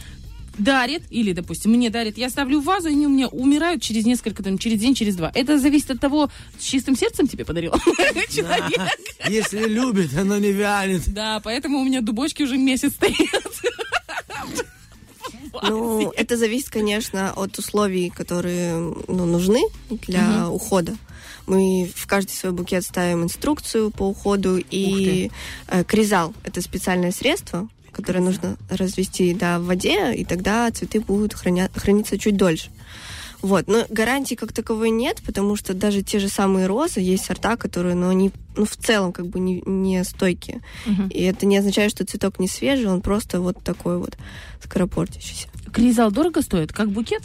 дарит, или, допустим, мне дарит, я ставлю в вазу, и они у меня умирают через несколько, там, через день, через два. Это зависит от того, с чистым сердцем тебе подарил человек. Если любит, оно не вянет. Да, поэтому у меня дубочки уже месяц стоят. Ну, это зависит, конечно, от условий, которые ну, нужны для ухода. Мы в каждый свой букет ставим инструкцию по уходу и э, кризал. Это специальное средство, которое нужно развести да, в воде, и тогда цветы будут храня- храниться чуть дольше. Вот, но гарантии как таковой нет, потому что даже те же самые розы, есть сорта, которые, ну, они, ну, в целом, как бы не, не стойкие. И это не означает, что цветок не свежий, он просто вот такой вот скоропортящийся. Кризал дорого стоит, как букет?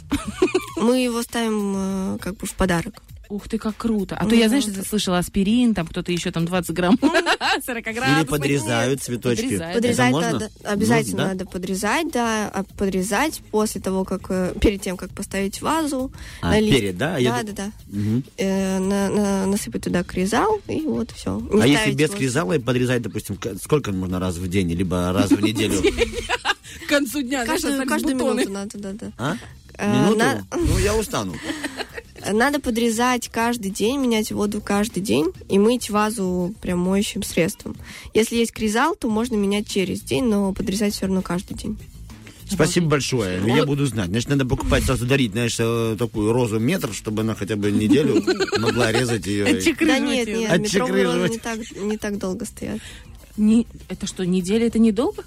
Мы его ставим э, как бы в подарок. Ух ты, как круто. А то я, знаешь, ты слышала аспирин, там кто-то еще там 20 грамм, 40 грамм. Или подрезают цветочки. Подрезают. Подрезать Это надо, обязательно надо подрезать, да, а подрезать после того, как э, перед тем, как поставить вазу, А, перед, да? Да, да, да. Э, на- на- насыпать туда кризал и вот все. А если без кризала и подрезать, допустим, сколько можно раз в день, либо раз в неделю? К концу дня, каждую, минуту надо, да, да. А? Э, Минуту? Ну, я устану. Надо подрезать каждый день, менять воду каждый день и мыть вазу прям моющим средством. Если есть кризал, то можно менять через день, но подрезать все равно каждый день. Спасибо большое. Я буду знать. Значит, надо покупать сразу дарить, знаешь, э, такую розу метр, чтобы она хотя бы неделю могла резать ее. Да нет, нет, метровые розы не так, не так долго стоят. Не- Это что, неделя это недолго?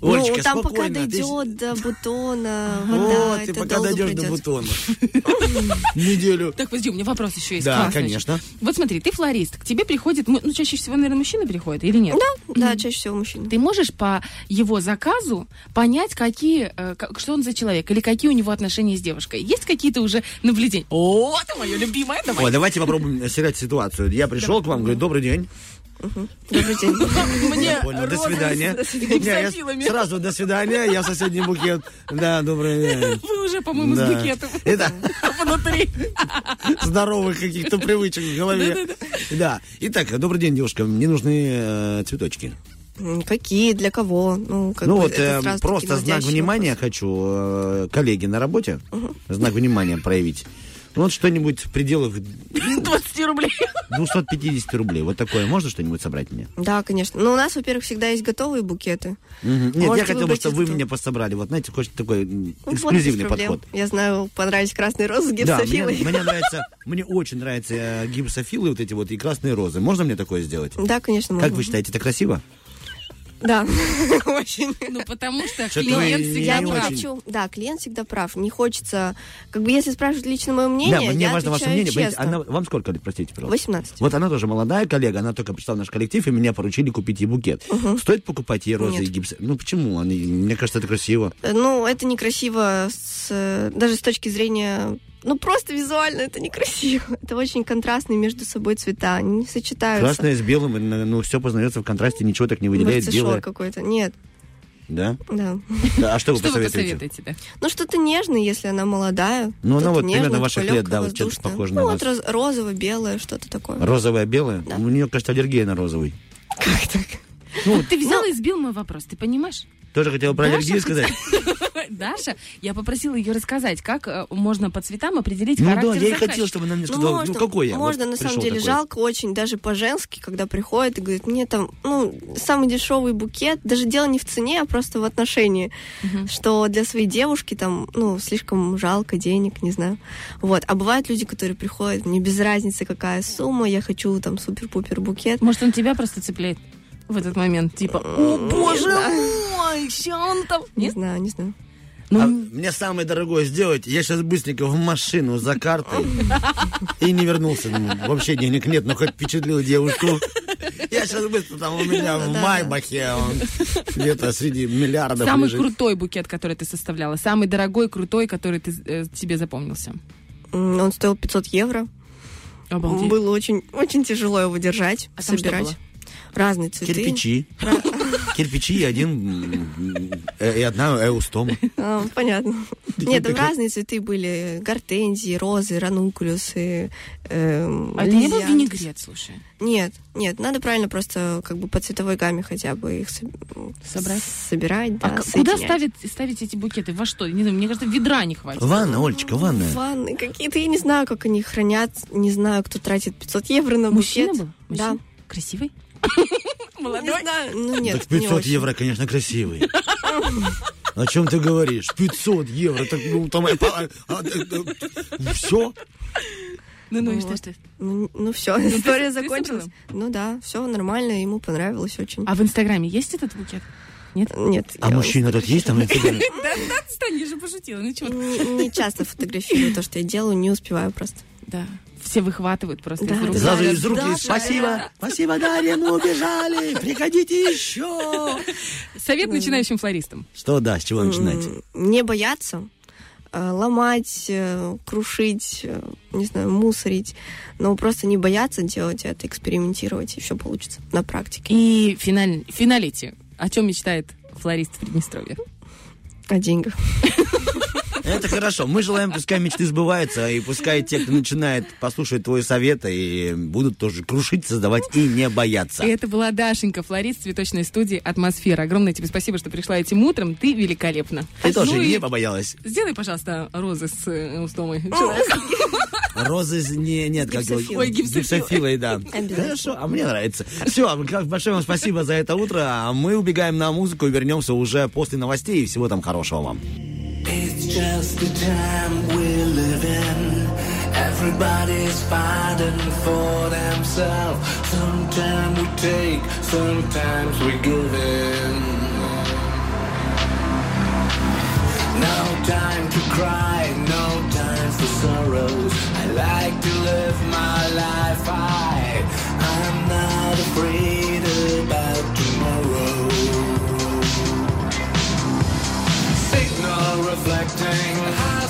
Олечка, ну, там пока дойдет до бутона, вода, Вот, ты это пока дойдешь до бутона. Неделю. Так, подожди, у меня вопрос еще есть. Да, конечно. Вот смотри, ты флорист, к тебе приходит, ну, чаще всего, наверное, мужчина приходит или нет? Да, да, чаще всего мужчина. Ты можешь по его заказу понять, какие, э, что он за человек, или какие у него отношения с девушкой? Есть какие-то уже наблюдения? О, это мое любимое, давай. Ой, давайте попробуем сыграть ситуацию. Я пришел к вам, говорю, добрый день. Добрый день. Мне Я понял, до свидания. я. Сразу до свидания, я соседний букет. Да, добрый день. Вы уже, по-моему, Да. с букетом Это внутри. здоровых каких-то привычек в голове. Да. Итак, добрый день, девушка. Мне нужны э, цветочки. Какие, для кого? Ну, как ну бы вот э, просто знак внимания вопросы. хочу э, коллеги на работе. Знак внимания проявить. Ну вот что-нибудь в пределах 20 рублей. 250 рублей. Вот такое можно что-нибудь собрать мне? Да, конечно. Но у нас, во-первых, всегда есть готовые букеты. Мгм. Нет, я Можете хотел бы, чтобы вы меня пособрали. Вот знаете, хочет такой Ну, эксклюзивный подход. Я знаю, понравились красные розы с Да, мне, мне нравится, мне очень нравятся э, гипсофилы вот эти вот и красные розы. Можно мне такое сделать? Да, конечно, Как можно. вы считаете, это красиво? Да, очень. Ну, потому что клиент всегда Я прав. Да, клиент всегда прав. Не хочется. Как бы если спрашивают лично мое мнение, да, мне я важно ваше мнение. Она, вам сколько лет, простите, пожалуйста? 18. Вот она тоже молодая коллега, она только пришла в наш коллектив, и меня поручили купить ей букет. Стоит покупать ей розы Нет. и гипс? Ну почему? Они, мне кажется, это красиво. Э, Ну, это некрасиво с, даже с точки зрения... Ну, просто визуально это некрасиво. Это очень контрастные между собой цвета. Они не сочетаются. Красное с белым, ну все познается в контрасте, ничего так не выделяет Нарциссор белое. какой-то. Нет. Да? Да. Да, А что вы Что вы посоветуете? посоветуете, да? Ну, что-то нежное, если она молодая. Ну, она вот примерно ваших лет, да, вот что-то похоже на Ну, вас. вот роз- розово-белое, что-то такое. Розовая, белая? Да. У нее, кажется, аллергия на розовый. Ну, ты взял и сбил мой вопрос, ты понимаешь? Тоже хотела про Даша аллергию сказать? Даша, я попросила ее рассказать, как э, можно по цветам определить Ну характер да, я и хотел, чтобы она мне Ну, сказала, можно, ну какой я. можно Вот на самом деле такой. жалко очень, даже по-женски, когда приходит и говорит, мне там, ну, самый дешевый букет, даже дело не в цене, а просто в отношении, что для своей девушки там, ну, слишком жалко денег, не знаю. Вот. А бывают люди, которые приходят, мне без разницы, какая сумма, я хочу там супер-пупер букет. Может, он тебя просто цепляет в этот момент, типа, о, боже мой, что он там... Не знаю, не знаю. Ну, А мне самое дорогое сделать, я сейчас быстренько в машину за картой и не вернулся. Ну, Вообще денег нет, но хоть впечатлил девушку. Я сейчас быстро там у меня в. Майбахе, он где-то среди миллиардов Самый лежит. крутой букет, который ты составляла, самый дорогой, крутой, который ты, э, тебе запомнился. Он стоил 500 евро. Обалдеть. Было очень, очень тяжело его держать, А там что собирать. было? Разные цветы. Кирпичи. Кирпичи и один э, и одна эустома. А, понятно. Нет, там разные цветы были. Гортензии, розы, ранункулюсы. эм, А это не был винегрет, слушай? Нет, нет, надо правильно просто как бы по цветовой гамме хотя бы их соб- Собрать? собирать, да, а куда ставить, ставить эти букеты? Во что? Не знаю, мне кажется, ведра не хватит. Ванна, Олечка, ванная. Ванны какие-то, я не знаю, как они хранят, не знаю, кто тратит 500 евро на Мужчина букет. был? Да. Мужчина? Красивый? Не знаю, ну нет, Так не 500 очень. евро, конечно, красивый. О чем ты говоришь? 500 евро, так ну там все. Ну, ну и что, Вот. что? Ну, ну все, ты- история ты закончилась. Ну да, все нормально, ему понравилось очень. А в Инстаграме есть этот букет? Нет? Нет. А мужчина тут есть там в Инстаграме? Да, да, отстань, я же пошутила. Ну чего? Не, не часто фотографирую то, что я делаю, не успеваю просто. Да, все выхватывают просто Да, из рук. да. Сразу из рук, «Да, спасибо, спасибо, Дарья, мы убежали, приходите еще. Совет начинающим флористам. Что, да, с чего начинать? Не бояться, э, ломать, э, крушить, э, не знаю, мусорить, но просто не бояться делать это, экспериментировать, и все получится на практике. И финаль, финалите. О чем мечтает флорист в Приднестровье? О деньгах. Это хорошо. Мы желаем, пускай мечты сбываются, и пускай те, кто начинает послушать твой совет, и будут тоже крушить, создавать и не бояться. И это была Дашенька, флорист цветочной студии «Атмосфера». Огромное тебе спасибо, что пришла этим утром. Ты великолепна. Ты тоже Ну и не побоялась. Сделай, пожалуйста, розы с э, устомой. Розы с- не, нет, как его- Гипсофилой. Ой, гипсофилой. гипсофилой, да. Хорошо, а мне нравится. Все, большое вам спасибо за это утро. А мы убегаем на музыку и вернемся уже после новостей. И всего там хорошего вам. It's just the time we live in. Everybody's fighting for themselves. Sometimes we take, sometimes we give in. No time to cry, no time for sorrows. I like to live my life. I, I'm not afraid reflecting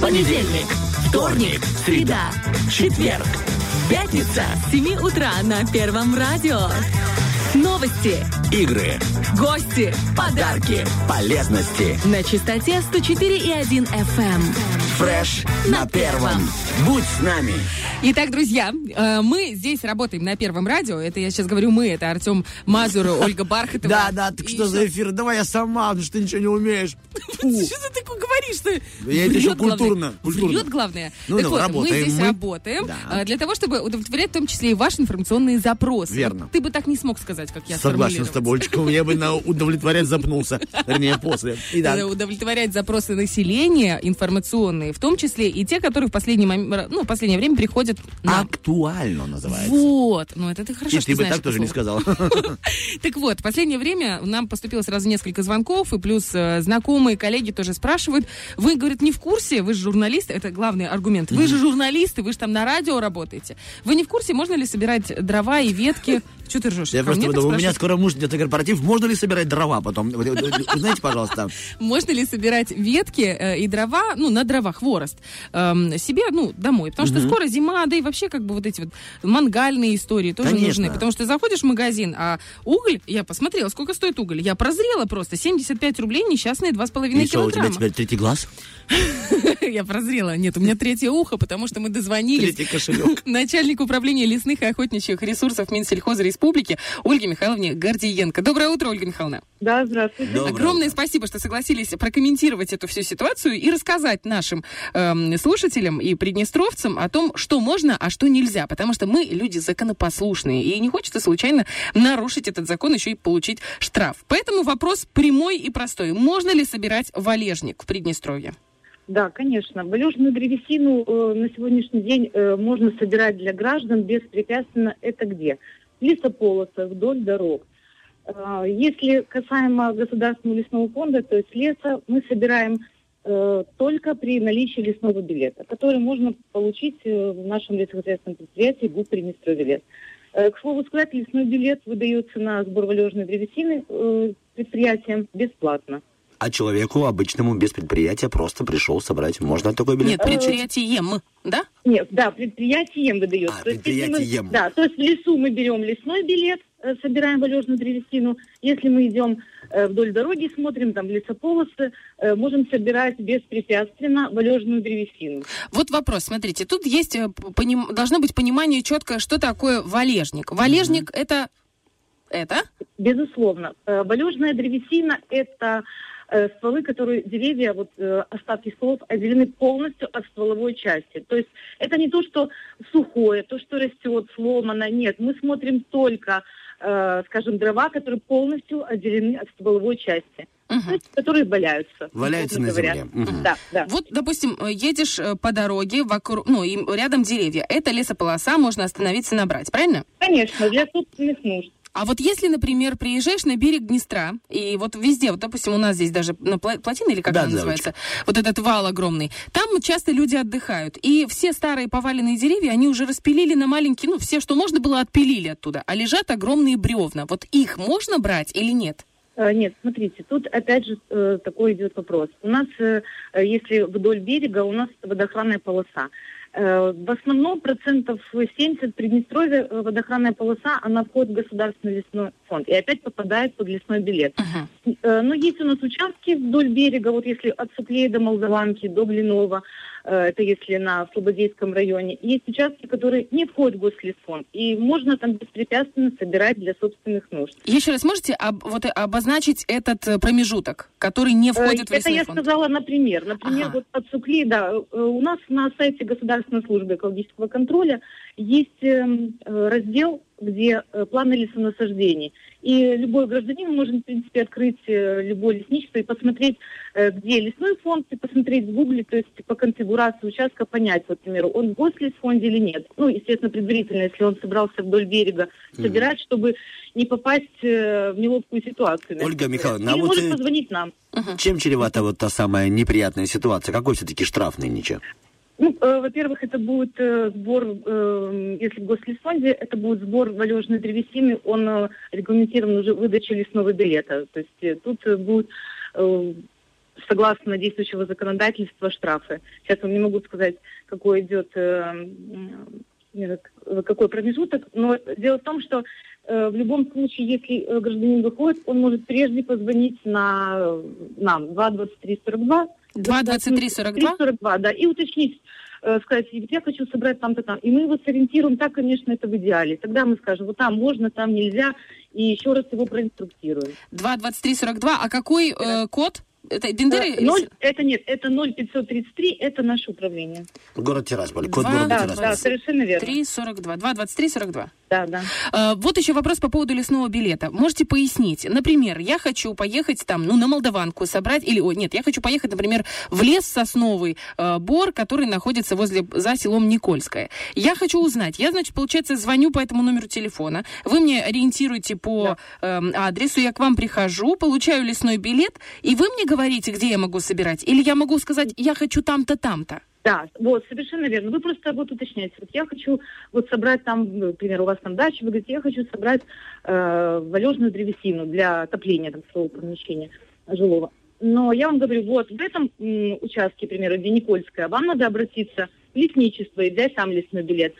Понедельник, вторник, среда, четверг, пятница с 7 утра на Первом радио. Новости, игры, гости, подарки, полезности. На частоте 104,1 FM. Фреш на первом. Будь с нами. Итак, друзья, э, мы здесь работаем на Первом радио. Это я сейчас говорю мы, это Артем Мазур, Ольга Бархатова. Да, да, так что за эфир? Давай я сама, потому что ты ничего не умеешь. Что ты такое говоришь-то? Я это еще культурно. Врет, главное. Ну, так ну, вот, мы здесь работаем э, для того, чтобы удовлетворять в том числе и ваши информационные запросы. Верно. Ты бы так не смог сказать, как я Согласен с тобой, я бы на удовлетворять запнулся. Вернее, после. Удовлетворять запросы населения информационные, в том числе и те, которые в последний момент, ну, в последнее время приходят нам. актуально называется. Вот, ну это ты хорошо, И что ты бы так тоже не слово. сказал. Так вот, в последнее время нам поступило сразу несколько звонков, и плюс э, знакомые, коллеги тоже спрашивают. Вы, говорят, не в курсе, вы же журналисты, это главный аргумент. Вы же журналисты, вы же там на радио работаете. Вы не в курсе, можно ли собирать дрова и ветки? Что ты ржешь? Я Ко просто думаю, у меня скоро муж идет на корпоратив, можно ли собирать дрова потом? Узнайте, пожалуйста. Можно ли собирать ветки э, и дрова, ну, на дрова, хворост, эм, себе, ну, домой? Потому что Мгм. скоро зима, да и вообще, как бы, вот эти вот мангальные истории тоже Конечно. нужны. Потому что заходишь в магазин, а уголь, я посмотрела, сколько стоит уголь. Я прозрела просто, 75 рублей, несчастные 2,5 И что, у тебя килограмма. теперь третий глаз? Я прозрела. Нет, у меня третье ухо, потому что мы дозвонились Третий кошелек. начальник управления лесных и охотничьих ресурсов Минсельхоза Республики Ольге Михайловне Гордиенко. Доброе утро, Ольга Михайловна. Да, здравствуйте. Огромное спасибо, что согласились прокомментировать эту всю ситуацию и рассказать нашим эм, слушателям и приднестровцам о том, что можно, а что нельзя. Потому что мы люди законопослушные, и не хочется случайно нарушить этот закон, еще и получить штраф. Поэтому вопрос прямой и простой. Можно ли собирать валежник в Приднестровье? Да, конечно. Валежную древесину э, на сегодняшний день э, можно собирать для граждан беспрепятственно. Это где? В лесополосах, вдоль дорог. Э, если касаемо Государственного лесного фонда, то есть леса, мы собираем э, только при наличии лесного билета, который можно получить э, в нашем лесохозяйственном предприятии ГУП Приднестровье лес. Э, К слову сказать, лесной билет выдается на сбор валежной древесины э, предприятием бесплатно. А человеку обычному без предприятия просто пришел собрать. Можно такой билет? Нет, предприятием, да? Нет, да, предприятием выдается. А, То есть, если мы- предприятием. да, то есть в лесу мы берем лесной билет, э, собираем валежную древесину. Если мы идем э, вдоль дороги, смотрим там лесополосы, э, можем собирать беспрепятственно валежную древесину. Вот вопрос, смотрите, тут есть, поним- должно быть понимание четкое, что такое валежник. Валежник это... Это? Безусловно. Валежная древесина – это э, стволы, которые, деревья, вот э, остатки стволов отделены полностью от стволовой части. То есть это не то, что сухое, то, что растет, сломано. Нет, мы смотрим только, э, скажем, дрова, которые полностью отделены от стволовой части. Есть, которые валяются. Валяются на говоря. земле. Мгм. Да, да. Вот, допустим, э, едешь э, по дороге, вокруг, ну, и рядом деревья. Это лесополоса, можно остановиться, набрать, правильно? Конечно, для собственных нужд. А вот если, например, приезжаешь на берег Днестра, и вот везде, вот, допустим, у нас здесь даже на пла- плотина, или как Да, она называется, вот этот вал огромный, там часто люди отдыхают. И все старые поваленные деревья, они уже распилили на маленькие, ну, все, что можно было, отпилили оттуда. А лежат огромные бревна. Вот их можно брать или нет? Э, Нет, смотрите, тут опять же э, такой идет вопрос. У нас, э, если вдоль берега, у нас водоохранная полоса. Э, В основном процентов 70 Приднестровья э, водоохранная полоса, она входит в государственный лесной фонд и опять попадает под лесной билет. Э, Но есть у нас участки вдоль берега, вот если от Суплея до Молдаванки, до Блинова, это если на Слободейском районе. Есть участки, которые не входят в гослесфонд, и можно там беспрепятственно собирать для собственных нужд. Еще раз можете об- вот, э, обозначить этот э, промежуток, который не входит в Э, Это лесной я фонд? сказала, например. Например, вот от Сукли, да, э, у нас на сайте Государственной службы экологического контроля есть эм, э, раздел, где э, планы лесонасаждений. И любой гражданин может, в принципе, открыть э, любое лесничество и посмотреть, э, где лесной фонд, и посмотреть в гугле, то есть по конфигурации участка понять, вот, к примеру, он в гослесфонде или нет. Ну, естественно, предварительно, если он собрался вдоль берега собирать, чтобы не попасть в неловкую ситуацию. Ольга Михайловна, а вот может позвонить нам. чем чревата вот та самая неприятная ситуация? Какой все-таки штраф нынче? Ну, э, во-первых, это будет э, сбор, э, если в гослесфонде, это будет сбор валежной древесины, он э, регламентирован уже выдачей лесного билета. То есть э, тут э, будет э, согласно действующего законодательства штрафы. Сейчас вам не могу сказать, какой идет э, э, какой промежуток, но дело в том, что э, в любом случае, если э, гражданин выходит, он может прежде позвонить на э, нам 22342 22342? 42, да, и уточнить, э, сказать, «Вот я хочу собрать там-то там. И мы его сориентируем, так, конечно, это в идеале. Тогда мы скажем, вот там можно, там нельзя, и еще раз его проинструктируем. 22342. А какой э, код? Это Бендеры? Э, ноль- это нет, это 0533, это наше управление. Город Тирасполь. Код Два, города Да, Тирасполь. да, совершенно верно. 342. 22342. Да, да. Э, Вот еще вопрос по поводу лесного билета. Можете пояснить? Например, я хочу поехать там, ну, на Молдаванку собрать, или, ой, нет, я хочу поехать, например, в лес сосновый э, бор, который находится возле, за селом Никольское. Я хочу узнать. Я, значит, получается, звоню по этому номеру телефона. Вы мне ориентируете по эм, адресу, я к вам прихожу, получаю лесной билет, и вы мне говорите, где я могу собирать? Или я могу сказать, я хочу там-то, там-то? Да, вот, совершенно верно. Вы просто вот уточняете. Вот я хочу вот собрать там, ну, например, у вас там дача, вы говорите, я хочу собрать э, валежную древесину для отопления там, своего помещения жилого. Но я вам говорю, вот в этом м, участке, к примеру, где Никольская, вам надо обратиться в лесничество и взять там лесной билет.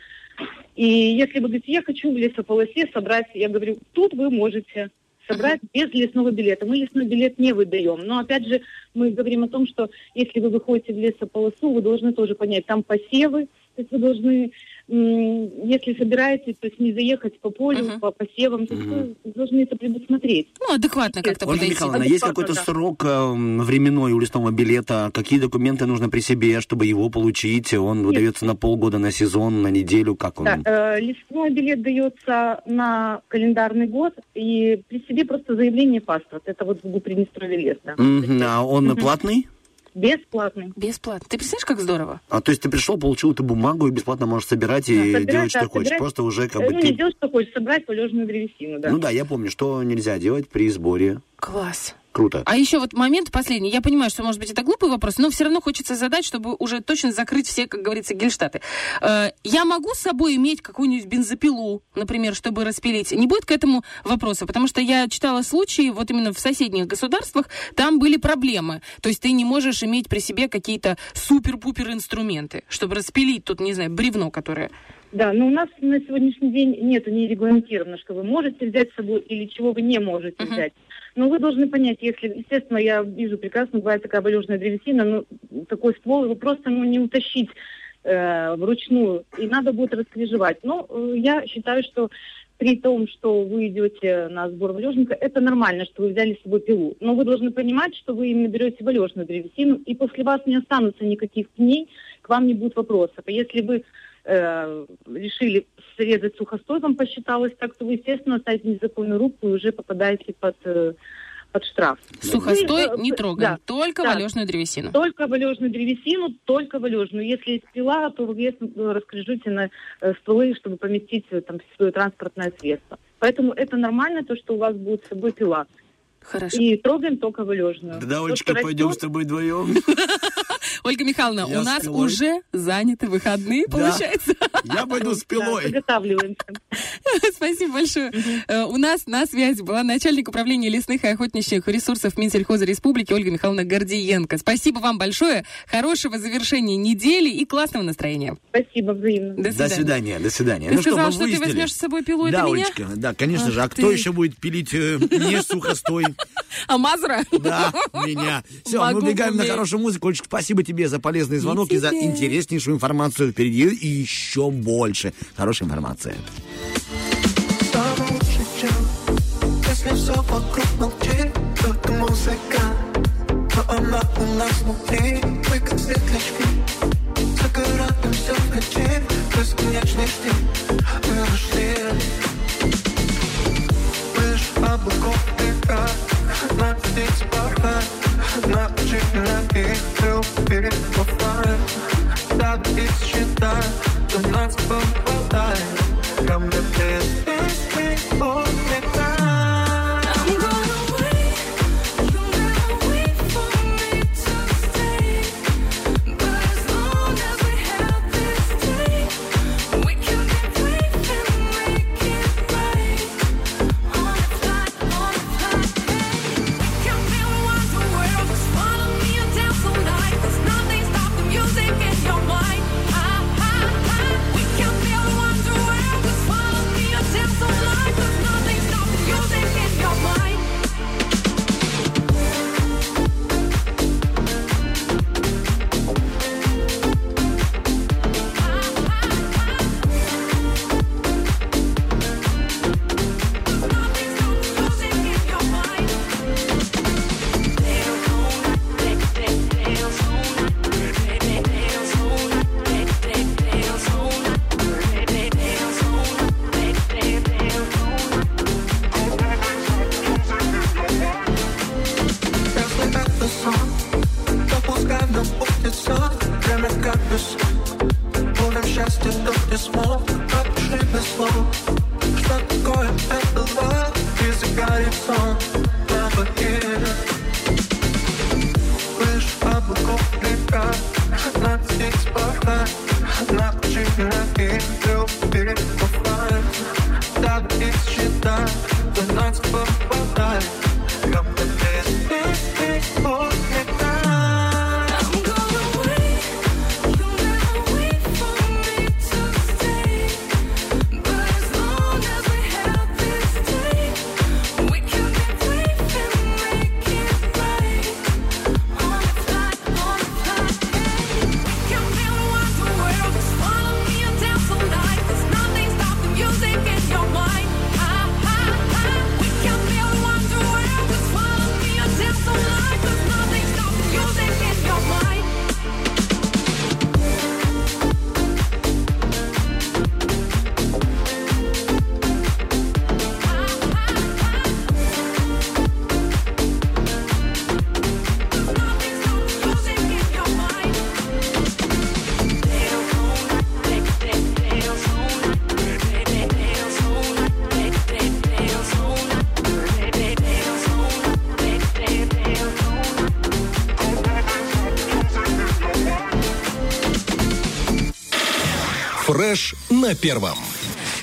И если вы говорите, я хочу в лесополосе собрать, я говорю, тут вы можете собрать без лесного билета. Мы лесной билет не выдаем. Но опять же, мы говорим о том, что если вы выходите в лесополосу, вы должны тоже понять, там посевы, то есть вы должны, если собираетесь, то есть не заехать по полю, по посевам, то есть вы должны это предусмотреть. Ну, адекватно как-то Ольга подойти. Михайловна, есть Адекватно, какой-то да. срок э, временной у лесного билета? Какие документы нужно при себе, чтобы его получить? Он выдается на полгода, на сезон, на неделю? Как он? Да, э, лесной билет дается на календарный год, и при себе просто заявление паспорт. Это вот в Приднестровье лес, да. Мгм. А он платный? Бесплатный. Бесплатно. Ты представляешь, как здорово? А то есть ты пришел, получил эту бумагу и бесплатно можешь собирать и Собирать, делать, да, что хочешь. собирать. Просто уже как бы ну, ты... не делать, что хочешь, собрать полежную древесину, да. Ну да, я помню, что нельзя делать при сборе. Класс. Круто. А еще вот момент последний. Я понимаю, что, может быть, это глупый вопрос, но все равно хочется задать, чтобы уже точно закрыть все, как говорится, гельштаты. Э, я могу с собой иметь какую-нибудь бензопилу, например, чтобы распилить? Не будет к этому вопроса? Потому что я читала случаи, вот именно в соседних государствах, там были проблемы. То есть ты не можешь иметь при себе какие-то супер-пупер инструменты, чтобы распилить тут, не знаю, бревно, которое... Да, но у нас на сегодняшний день нет, не регламентировано, что вы можете взять с собой или чего вы не можете взять. Но вы должны понять, если, естественно, я вижу прекрасно, бывает такая валежная древесина, но такой ствол его просто ну, не утащить э, вручную, и надо будет раскрежевать. Но э, я считаю, что при том, что вы идете на сбор валежника, это нормально, что вы взяли с собой пилу. Но вы должны понимать, что вы именно берете валежную древесину, и после вас не останутся никаких пней, к вам не будет вопросов. А если вы э, решили срезать сухостой, вам посчиталось так, то вы, естественно, ставите незаконную рубку и уже попадаете под, э, под штраф. Сухостой Вы, э, не трогаем, да, только да. валежную древесину. Только валежную древесину, только валежную. Если есть пила, то вы вес э, раскрежите на э, стволы, чтобы поместить там свое транспортное средство. Поэтому это нормально, то, что у вас будет с собой пила. Хорошо. И трогаем только валежную. Да, Олечка, пойдем растет, с тобой вдвоем. Ольга Михайловна, Я у нас пилой. уже заняты выходные, Да. получается. Я пойду с пилой. Заготавливаемся. Спасибо большое. Э, У нас на связи была начальник управления лесных и охотничьих ресурсов Минсельхоза Республики Ольга Михайловна Гордиенко. Спасибо вам большое. Хорошего завершения недели и классного настроения. Спасибо, взаимно. До До свидания. свидания, до свидания. Ты Ну что, сказал, мы что ты возьмешь с собой пилу, Да, это меня? Олечка, да, конечно Ах же. А ты. кто еще будет пилить э, не сухостой? А Мазра? Да, меня. Все, мы убегаем на хорошую музыку. Олечка, спасибо тебе за полезный звонок и, за тебе. интереснейшую информацию впереди и еще больше хорошей информации. Если все вокруг молчит, только музыка Но она у нас внутри, мы как светлячки Загораемся в ночи, бесконечный день Мы нашли Выше облаков игра, на птиц порхать до Фреш на первом.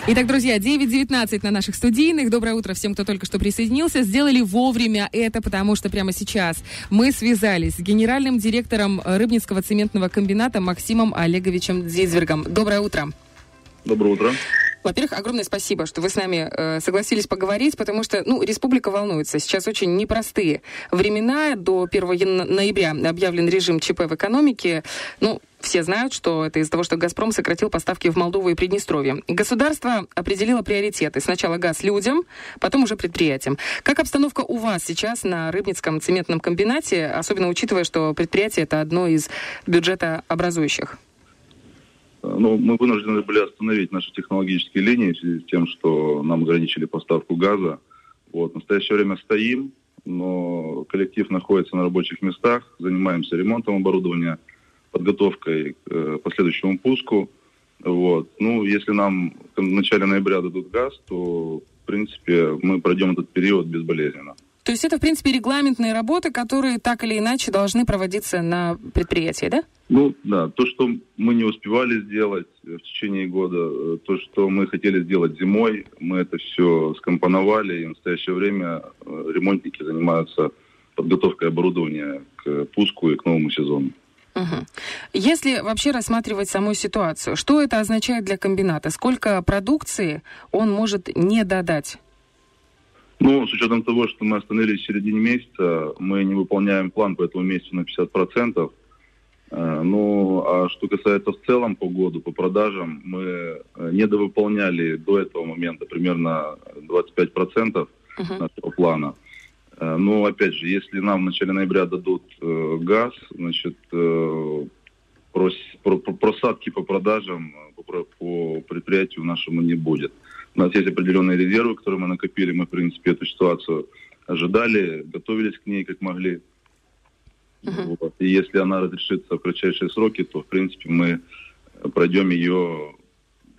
Итак, друзья, 9.19 на наших студийных. Доброе утро всем, кто только что присоединился. Сделали вовремя это, потому что прямо сейчас мы связались с генеральным директором Рыбницкого цементного комбината Максимом Олеговичем Дзизвергом. Доброе утро. Доброе утро. Во-первых, огромное спасибо, что вы с нами э, согласились поговорить, потому что, ну, республика волнуется. Сейчас очень непростые времена. До 1 ян- ноября объявлен режим ЧП в экономике. Ну, все знают, что это из-за того, что «Газпром» сократил поставки в Молдову и Приднестровье. Государство определило приоритеты. Сначала газ людям, потом уже предприятиям. Как обстановка у вас сейчас на Рыбницком цементном комбинате, особенно учитывая, что предприятие это одно из бюджетообразующих? Ну, мы вынуждены были остановить наши технологические линии в связи с тем, что нам ограничили поставку газа. Вот. В настоящее время стоим, но коллектив находится на рабочих местах, занимаемся ремонтом оборудования, подготовкой к э, последующему пуску. Вот. Ну, если нам в начале ноября дадут газ, то, в принципе, мы пройдем этот период безболезненно. То есть это, в принципе, регламентные работы, которые так или иначе должны проводиться на предприятии, да? Ну, да, то, что мы не успевали сделать э, в течение года, э, то, что мы хотели сделать зимой, мы это все скомпоновали, и в настоящее время ремонтники занимаются подготовкой оборудования к пуску и к новому сезону. Мгм. Если вообще рассматривать саму ситуацию, что это означает для комбината? Сколько продукции он может не додать? Ну, с учетом того, что мы остановились в середине месяца, мы не выполняем план по этому месяцу на 50%. Э, Ну, а что касается в целом по году, по продажам, мы э, недовыполняли до этого момента примерно 25% нашего плана. Э, Но, опять же, если нам в начале ноября дадут э, газ, значит, э, прос- про- про- просадки по продажам э, по, предприятию нашему не будет. У нас есть определенные резервы, которые мы накопили. Мы, в принципе, эту ситуацию ожидали, готовились к ней как могли. Вот. И если она разрешится в кратчайшие сроки, то, в принципе, мы э, пройдем ее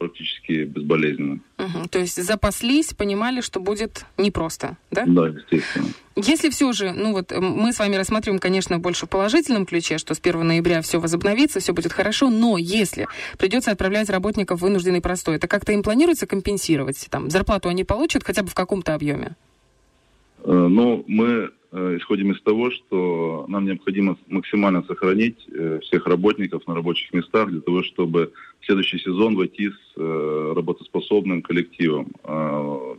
практически безболезненно. Мгм. То есть запаслись, понимали, что будет непросто, да? Да, естественно. Если все же, ну вот мы с вами рассматриваем, конечно, больше в положительном ключе, что с 1 ноября все возобновится, все будет хорошо, но если придется отправлять работников в вынужденный простой, это как-то им планируется компенсировать? Там, зарплату они получат хотя бы в каком-то объеме? Э, Но мы исходим из того, что нам необходимо максимально сохранить э, всех работников на рабочих местах для того, чтобы в следующий сезон войти с э, работоспособным коллективом.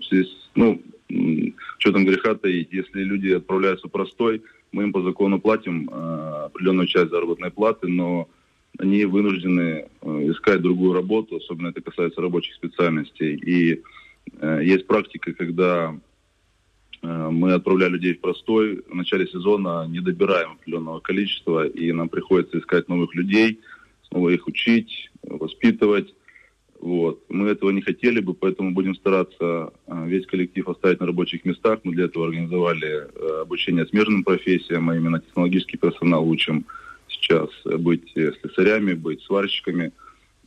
С- ну, м, с учетом греха таить, если люди отправляются простой, мы им по закону платим э, определенную часть заработной платы, но они вынуждены э, искать другую работу, особенно это касается рабочих специальностей. И э, есть практика, когда Э, мы отправляем людей в простой. В начале сезона не добираем определенного количества, и нам приходится искать новых людей, снова их учить, воспитывать. Вот. Мы этого не хотели бы, поэтому будем стараться э, весь коллектив оставить на рабочих местах. Мы для этого организовали э, обучение смежным профессиям, а именно технологический персонал учим сейчас э, быть э, слесарями, быть сварщиками.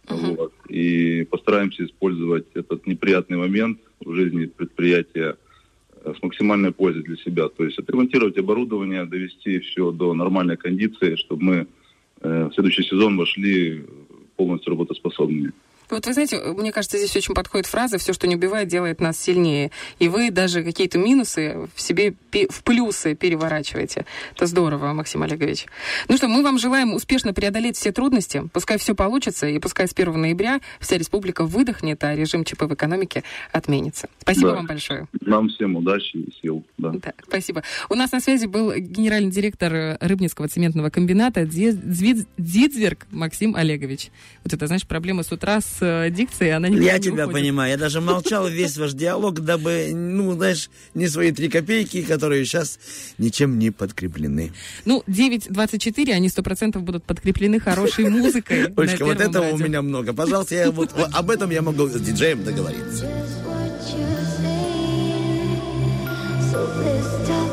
Вот. И постараемся использовать этот неприятный момент в жизни предприятия э, с максимальной пользой для себя. То есть отремонтировать оборудование, довести все до нормальной кондиции, чтобы мы э, в следующий сезон вошли полностью работоспособными. Вот вы знаете, мне кажется, здесь очень подходит фраза «все, что не убивает, делает нас сильнее». И вы даже какие-то минусы в себе в плюсы переворачиваете. Это здорово, Максим Олегович. Ну что, мы вам желаем успешно преодолеть все трудности. Пускай все получится, и пускай с 1 ноября вся республика выдохнет, а режим ЧП в экономике отменится. Спасибо Да. вам большое. Нам всем удачи и сил. Да. Да, спасибо. У нас на связи был генеральный директор э, Рыбницкого цементного комбината Дзидзверг Максим Олегович. Вот это, знаешь, проблема с утра с э, дикцией, она никуда Я не тебя уходит. понимаю. Я даже молчал весь ваш диалог, дабы, ну, знаешь, не свои три копейки, которые сейчас ничем не подкреплены. Ну, 9.24, они 100% будут подкреплены хорошей музыкой. Олечка, вот этого у радио. меня много. Пожалуйста, я вот, об этом я могу с диджеем договориться. So please stop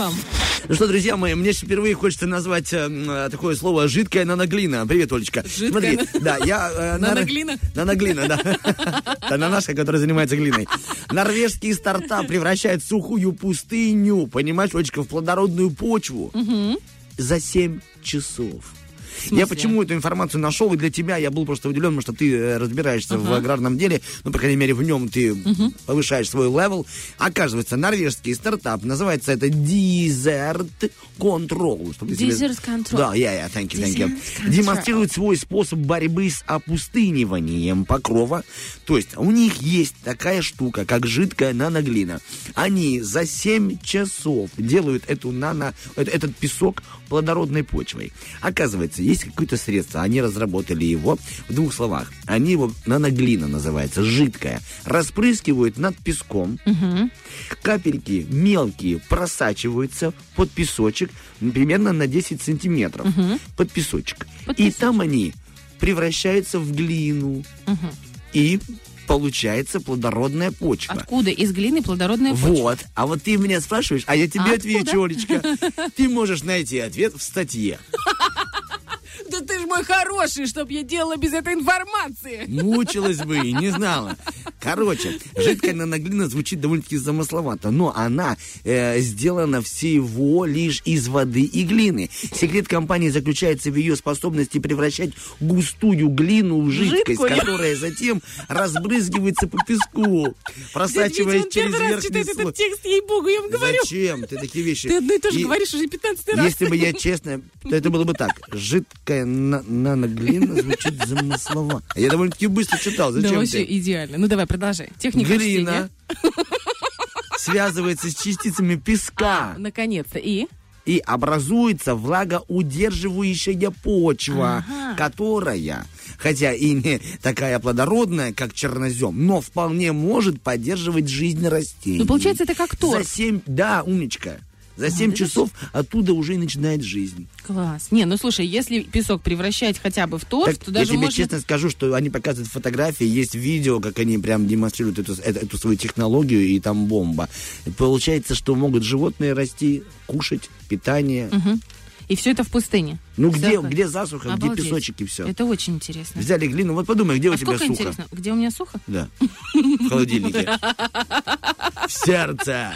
первом. Ну что, друзья мои, мне впервые хочется назвать э, такое слово «жидкая наноглина». Привет, Олечка. Жидкая Смотри, да, я... э, Наноглина? Наноглина, да. Это нанашка, которая занимается глиной. Норвежский стартап превращает сухую пустыню, понимаешь, Олечка, в плодородную почву за 7 часов. Я почему эту информацию нашел, и для тебя я был просто удивлен, потому что ты э, разбираешься в Ага. аграрном деле, ну, по крайней мере, в нем ты повышаешь свой level. Оказывается, норвежский стартап, называется это Desert Control. Desert Control. Да, я, я, thank you, thank you. Демонстрирует свой способ борьбы с опустыниванием покрова. То есть у них есть такая штука, как жидкая наноглина. Они за 7 часов делают эту нано, э- этот песок плодородной почвой. Оказывается, есть какое-то средство, они разработали его в двух словах. Они его, наноглина называется, жидкая, распрыскивают над песком, капельки мелкие просачиваются под песочек примерно на 10 сантиметров под песочек. И там они превращаются в глину. И получается плодородная почва. Откуда из глины плодородная почва? Вот. А вот ты меня спрашиваешь, а я тебе А отвечу? Олечка. Ты можешь найти ответ в статье. Да ты ж мой хороший, чтоб я делала без этой информации. Мучилась бы и не знала. Короче, жидкая наноглина звучит довольно-таки замысловато, но она э, сделана всего лишь из воды и глины. Секрет компании заключается в ее способности превращать густую глину в жидкость, Жидкую. которая затем разбрызгивается по песку, просачиваясь он через раз верхний читает слой. этот текст, ей-богу, я вам говорю. Зачем ты такие вещи? Ты одно и то же И- говоришь уже 15 раз. Если бы я честно, то это было бы так. Жидкая на- наноглина звучит замыслово. Я довольно-таки быстро читал. Да, Зачем вообще ты? идеально. Ну давай, продолжай. Техника Глина чтения. связывается с частицами песка Наконец-то. И? и образуется влагоудерживающая почва, Ага. которая, хотя и не такая плодородная, как чернозем, но вполне может поддерживать жизнь растений. Ну, получается, это как торф. За 7, да, умничка. За 7 часов оттуда уже и начинает жизнь. Класс. Не, ну слушай, если песок превращать хотя бы в торф, Так, то даже я тебе можно... честно скажу, что они показывают фотографии, есть видео, как они прям демонстрируют эту, эту, свою технологию, и там бомба. Получается, что могут животные расти, кушать, питание. Мгм. И все это в пустыне. Ну где, Всё. где засуха, где Обалдеть. песочек и все. Это очень интересно. Взяли глину, вот подумай, где а у тебя сухо? интересно? Где у меня сухо? Да, в холодильнике. В сердце.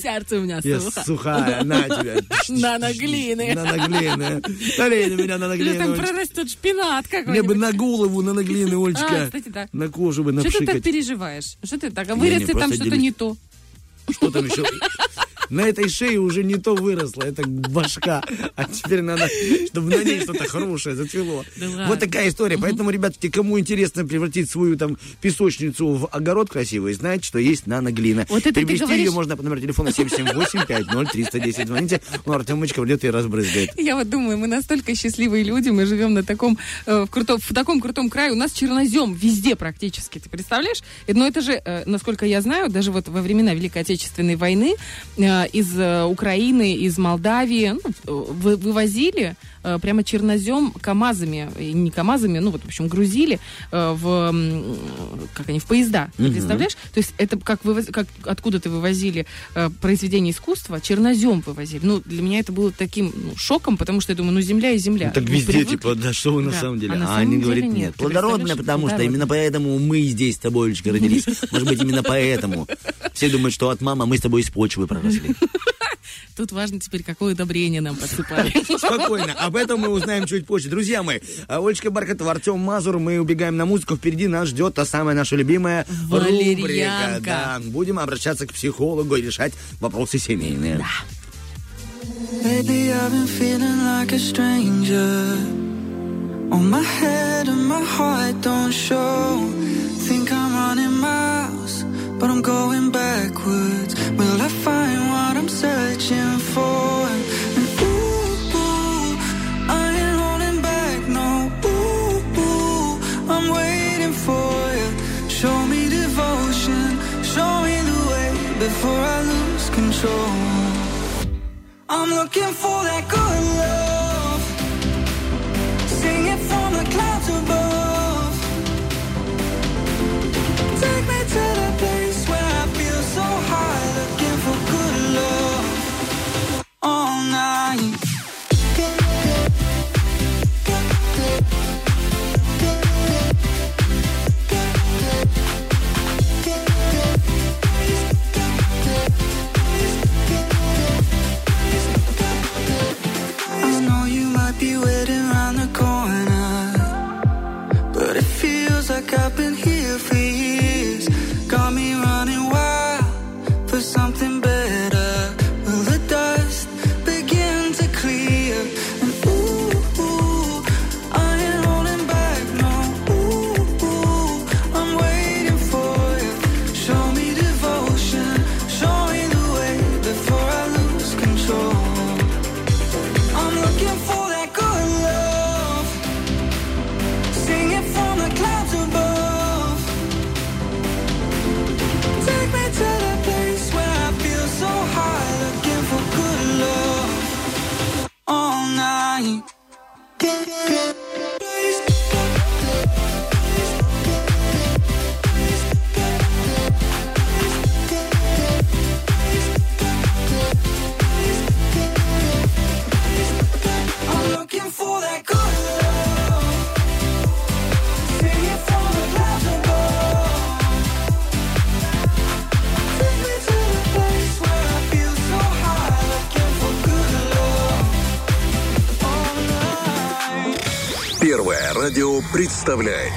Сердце у меня сухо. сухая, на тебя. Наноглины. Наноглины. Налей на меня Или наноглины. там Олечка. прорастет шпинат Мне какой-нибудь. бы на голову наноглины, А, Олечка. На кожу бы Что ты так напшикать. переживаешь? Что ты так? А вырастет там что-то не то. Что там еще? На этой шее уже не то выросло, это башка. А теперь надо, чтобы на ней что-то хорошее зацвело. Да. Вот такая история. Поэтому, ребятки, кому интересно превратить свою там песочницу в огород красивый, знаете, что есть наноглина. Вот это ты Приобрести говоришь- ее можно по номеру телефона 778-50-310. Звоните, ну, Артемочка придет и разбрызгает. Я вот думаю, мы настолько счастливые люди, мы живем на таком, э, в, крутом, в таком крутом крае, у нас чернозем везде практически, ты представляешь? Но это же, э, насколько я знаю, даже вот во времена Великой Отечественной войны э, из э, Украины, из Молдавии. Ну, э, вы- вывозили э, прямо чернозем КАМАЗами, не КАМАЗами, ну вот, в общем, грузили э, в, как они, в поезда, ты Мгм. представляешь? То есть это как, вывоз- как откуда-то вывозили э, произведение искусства, чернозем вывозили. Ну, для меня это было таким ну, шоком, потому что я думаю, ну, земля и земля. Ну, так Мы везде, привыкли. типа, да что вы на Да. самом деле? А на А, самом они деле говорят, нет. нет. Ты Плодородная, потому что плодородная. именно поэтому мы здесь с тобой, Олечка, родились. Может быть, именно поэтому. Все думают, что от мамы мы с тобой из почвы проросли. Тут важно теперь, какое удобрение нам подсыпали. Спокойно. Об этом мы узнаем чуть позже. Друзья мои, а, Олечка Бархатова, Артем Мазур. Мы убегаем на музыку. Впереди нас ждет та самая наша любимая рубрика. Да. Будем обращаться к психологу и решать вопросы семейные. Lately I've been feeling like a stranger. On my head and my heart don't show. Think I'm running miles, but I'm going backwards. Will I find what I'm searching for? And ooh, ooh, I ain't holding back, no. Ooh, ooh, I'm waiting for you. Show me devotion, show me the way before I lose control. I'm looking for that good love. Представляет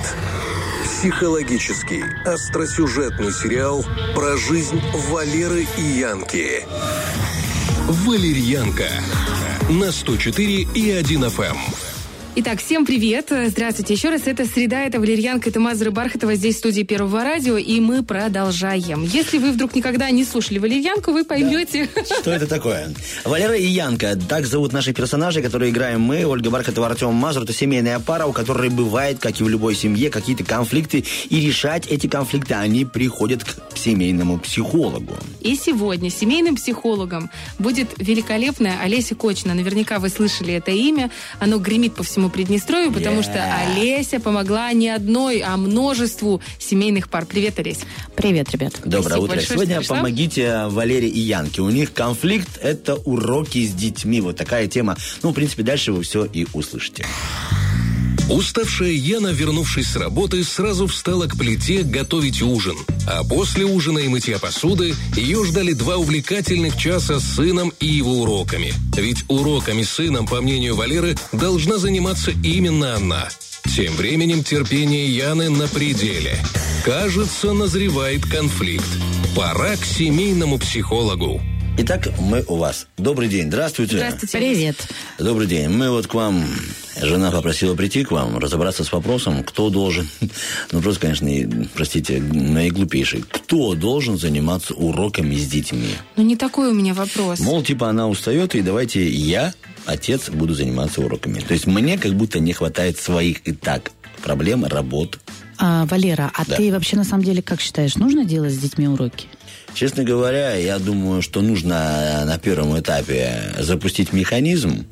психологический, остросюжетный сериал про жизнь Валеры и Янки. Валерьянка на 104 и 1 FM. Итак, всем привет. Здравствуйте еще раз. Это «Среда», это Валерьянка, это Мазра Бархатова здесь в студии Первого радио, и мы продолжаем. Если вы вдруг никогда не слушали Валерьянку, вы поймете... Что это такое? Валера и Янка. Так зовут наших персонажей, которые играем мы. Ольга Бархатова, Артем Мазур. Это семейная пара, у которой бывает, как и в любой семье, какие-то конфликты. И решать эти конфликты они приходят к семейному психологу. И сегодня семейным психологом будет великолепная Олеся Кочина. Наверняка вы слышали это имя. Оно гремит по всему Приднестровью, потому Yeah. что Олеся помогла не одной, а множеству семейных пар. Привет, Олеся. Привет, ребят. Доброе Спасибо утро. большое, Сегодня помогите Валере и Янке. У них конфликт – это уроки с детьми. Вот такая тема. Ну, в принципе, дальше вы все и услышите. Уставшая Яна, вернувшись с работы, сразу встала к плите готовить ужин. А после ужина и мытья посуды ее ждали два увлекательных часа с сыном и его уроками. Ведь уроками сыном, по мнению Валеры, должна заниматься именно она. Тем временем терпение Яны на пределе. Кажется, назревает конфликт. Пора к семейному психологу. Итак, мы у вас. Добрый день. Здравствуйте. Привет. Добрый день. Мы вот к вам... Жена попросила прийти к вам, разобраться с вопросом, кто должен... Ну, просто, конечно, простите, наиглупейший. Кто должен заниматься уроками с детьми? Ну, не такой у меня вопрос. Мол, типа, она устает, и давайте я, отец, буду заниматься уроками. То есть мне как будто не хватает своих и так проблем, работ. А, Валера, а Да. ты вообще на самом деле как считаешь, нужно делать с детьми уроки? Честно говоря, я думаю, что нужно на первом этапе запустить механизм,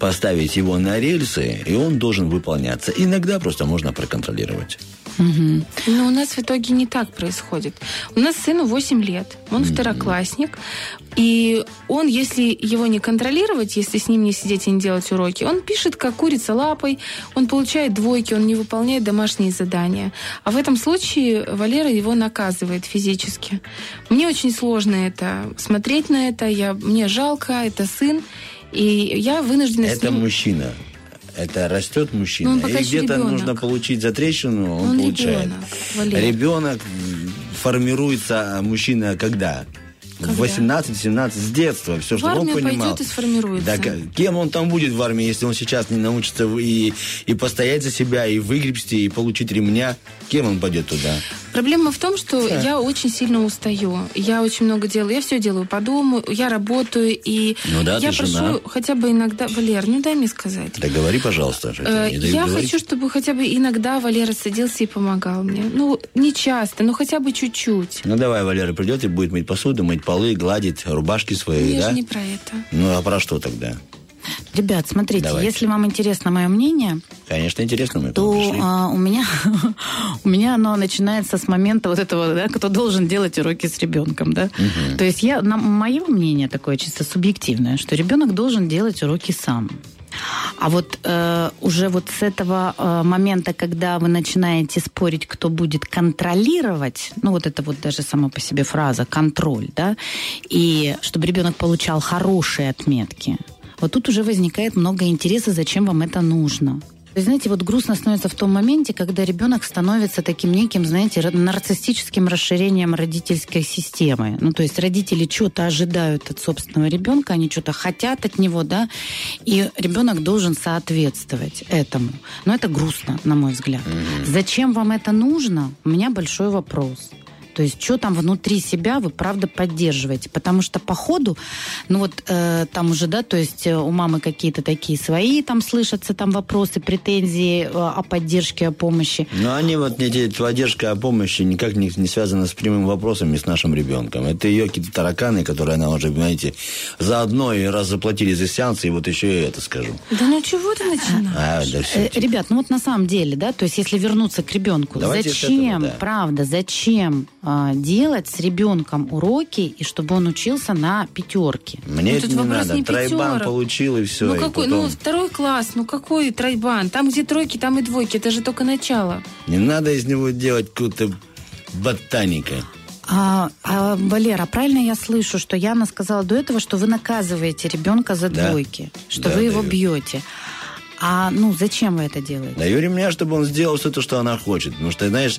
поставить его на рельсы, и он должен выполняться. Иногда просто можно проконтролировать. Но у нас в итоге не так происходит. У нас сыну 8 лет, он второклассник, и он, если его не контролировать, если с ним не сидеть и не делать уроки, он пишет, как курица лапой, он получает двойки, он не выполняет домашние задания. А в этом случае Валера его наказывает физически. Мне очень сложно это смотреть на это, я, мне жалко, это сын, и я вынуждена с Это ним... мужчина. Это растет мужчина. Ну, и где-то нужно получить за трещину, он, Он получает. ребенок. Ребенок формируется, а мужчина когда? В 18-17 с детства. Все, В что он понимал. пойдет и сформируется. Да, кем он там будет в армии, если он сейчас не научится и, и постоять за себя, и выгребсти, и получить ремня? Кем он пойдет туда? Проблема в том, что я очень сильно устаю. Я очень много делаю. Я все делаю по дому, я работаю, и Ну да, я прошу жена. хотя бы иногда... Валер, ну дай мне сказать. Да говори, пожалуйста. Э, Я говорить. хочу, чтобы хотя бы иногда Валера садился и помогал мне. Ну, не часто, но хотя бы чуть-чуть. Ну давай, Валера придет и будет мыть посуду, мыть полы, гладить рубашки свои, Я да? же не про это. Ну а про что тогда? Ребят, смотрите, Давайте. если вам интересно мое мнение, Конечно, интересно, мы то а, у меня у меня оно начинается с момента вот этого, да, кто должен делать уроки с ребенком, да. Мгм. То есть я, на, мое мнение такое чисто субъективное, что ребенок должен делать уроки сам. А вот э, уже вот с этого э, момента, когда вы начинаете спорить, кто будет контролировать, ну вот это вот даже сама по себе фраза контроль, да, и чтобы ребенок получал хорошие отметки, вот тут уже возникает много интереса, зачем вам это нужно. То есть, знаете, вот грустно становится в том моменте, когда ребенок становится таким неким, знаете, нарциссическим расширением родительской системы. Ну, то есть родители что-то ожидают от собственного ребенка, они что-то хотят от него, да, и ребенок должен соответствовать этому. Но это грустно, на мой взгляд. Зачем вам это нужно? У меня большой вопрос. То есть, что там внутри себя вы правда поддерживаете? Потому что по ходу, ну вот э, там уже, да, то есть э, у мамы какие-то такие свои там слышатся там вопросы, претензии э, о поддержке, о помощи. Но они вот, эти поддержка о помощи никак не, не связана с прямыми вопросами с нашим ребенком. Это ее какие-то тараканы, которые она уже, понимаете, заодно и раз заплатили за сеанс, и вот еще и это скажу. Да ну чего ты начинаешь? А, да все. Э, Ребят, ну вот на самом деле, да, то есть если вернуться к ребенку, Давайте зачем, этого, да. правда, зачем делать с ребенком уроки и чтобы он учился на пятерке? Мне Ну, это не надо. не Тройбан пятерок. получил, и все. ну и какой, потом... ну второй класс, ну какой тройбан? Там, где тройки, там и двойки, это же только начало. Не надо из него делать какую-то ботаника. А, а, Валера, правильно я слышу, что Яна сказала до этого, что вы наказываете ребенка за Да. двойки, что Да, вы его бьете. А, ну, зачем вы это делаете? Даю ремня, чтобы он сделал все то, что она хочет. Потому что, знаешь,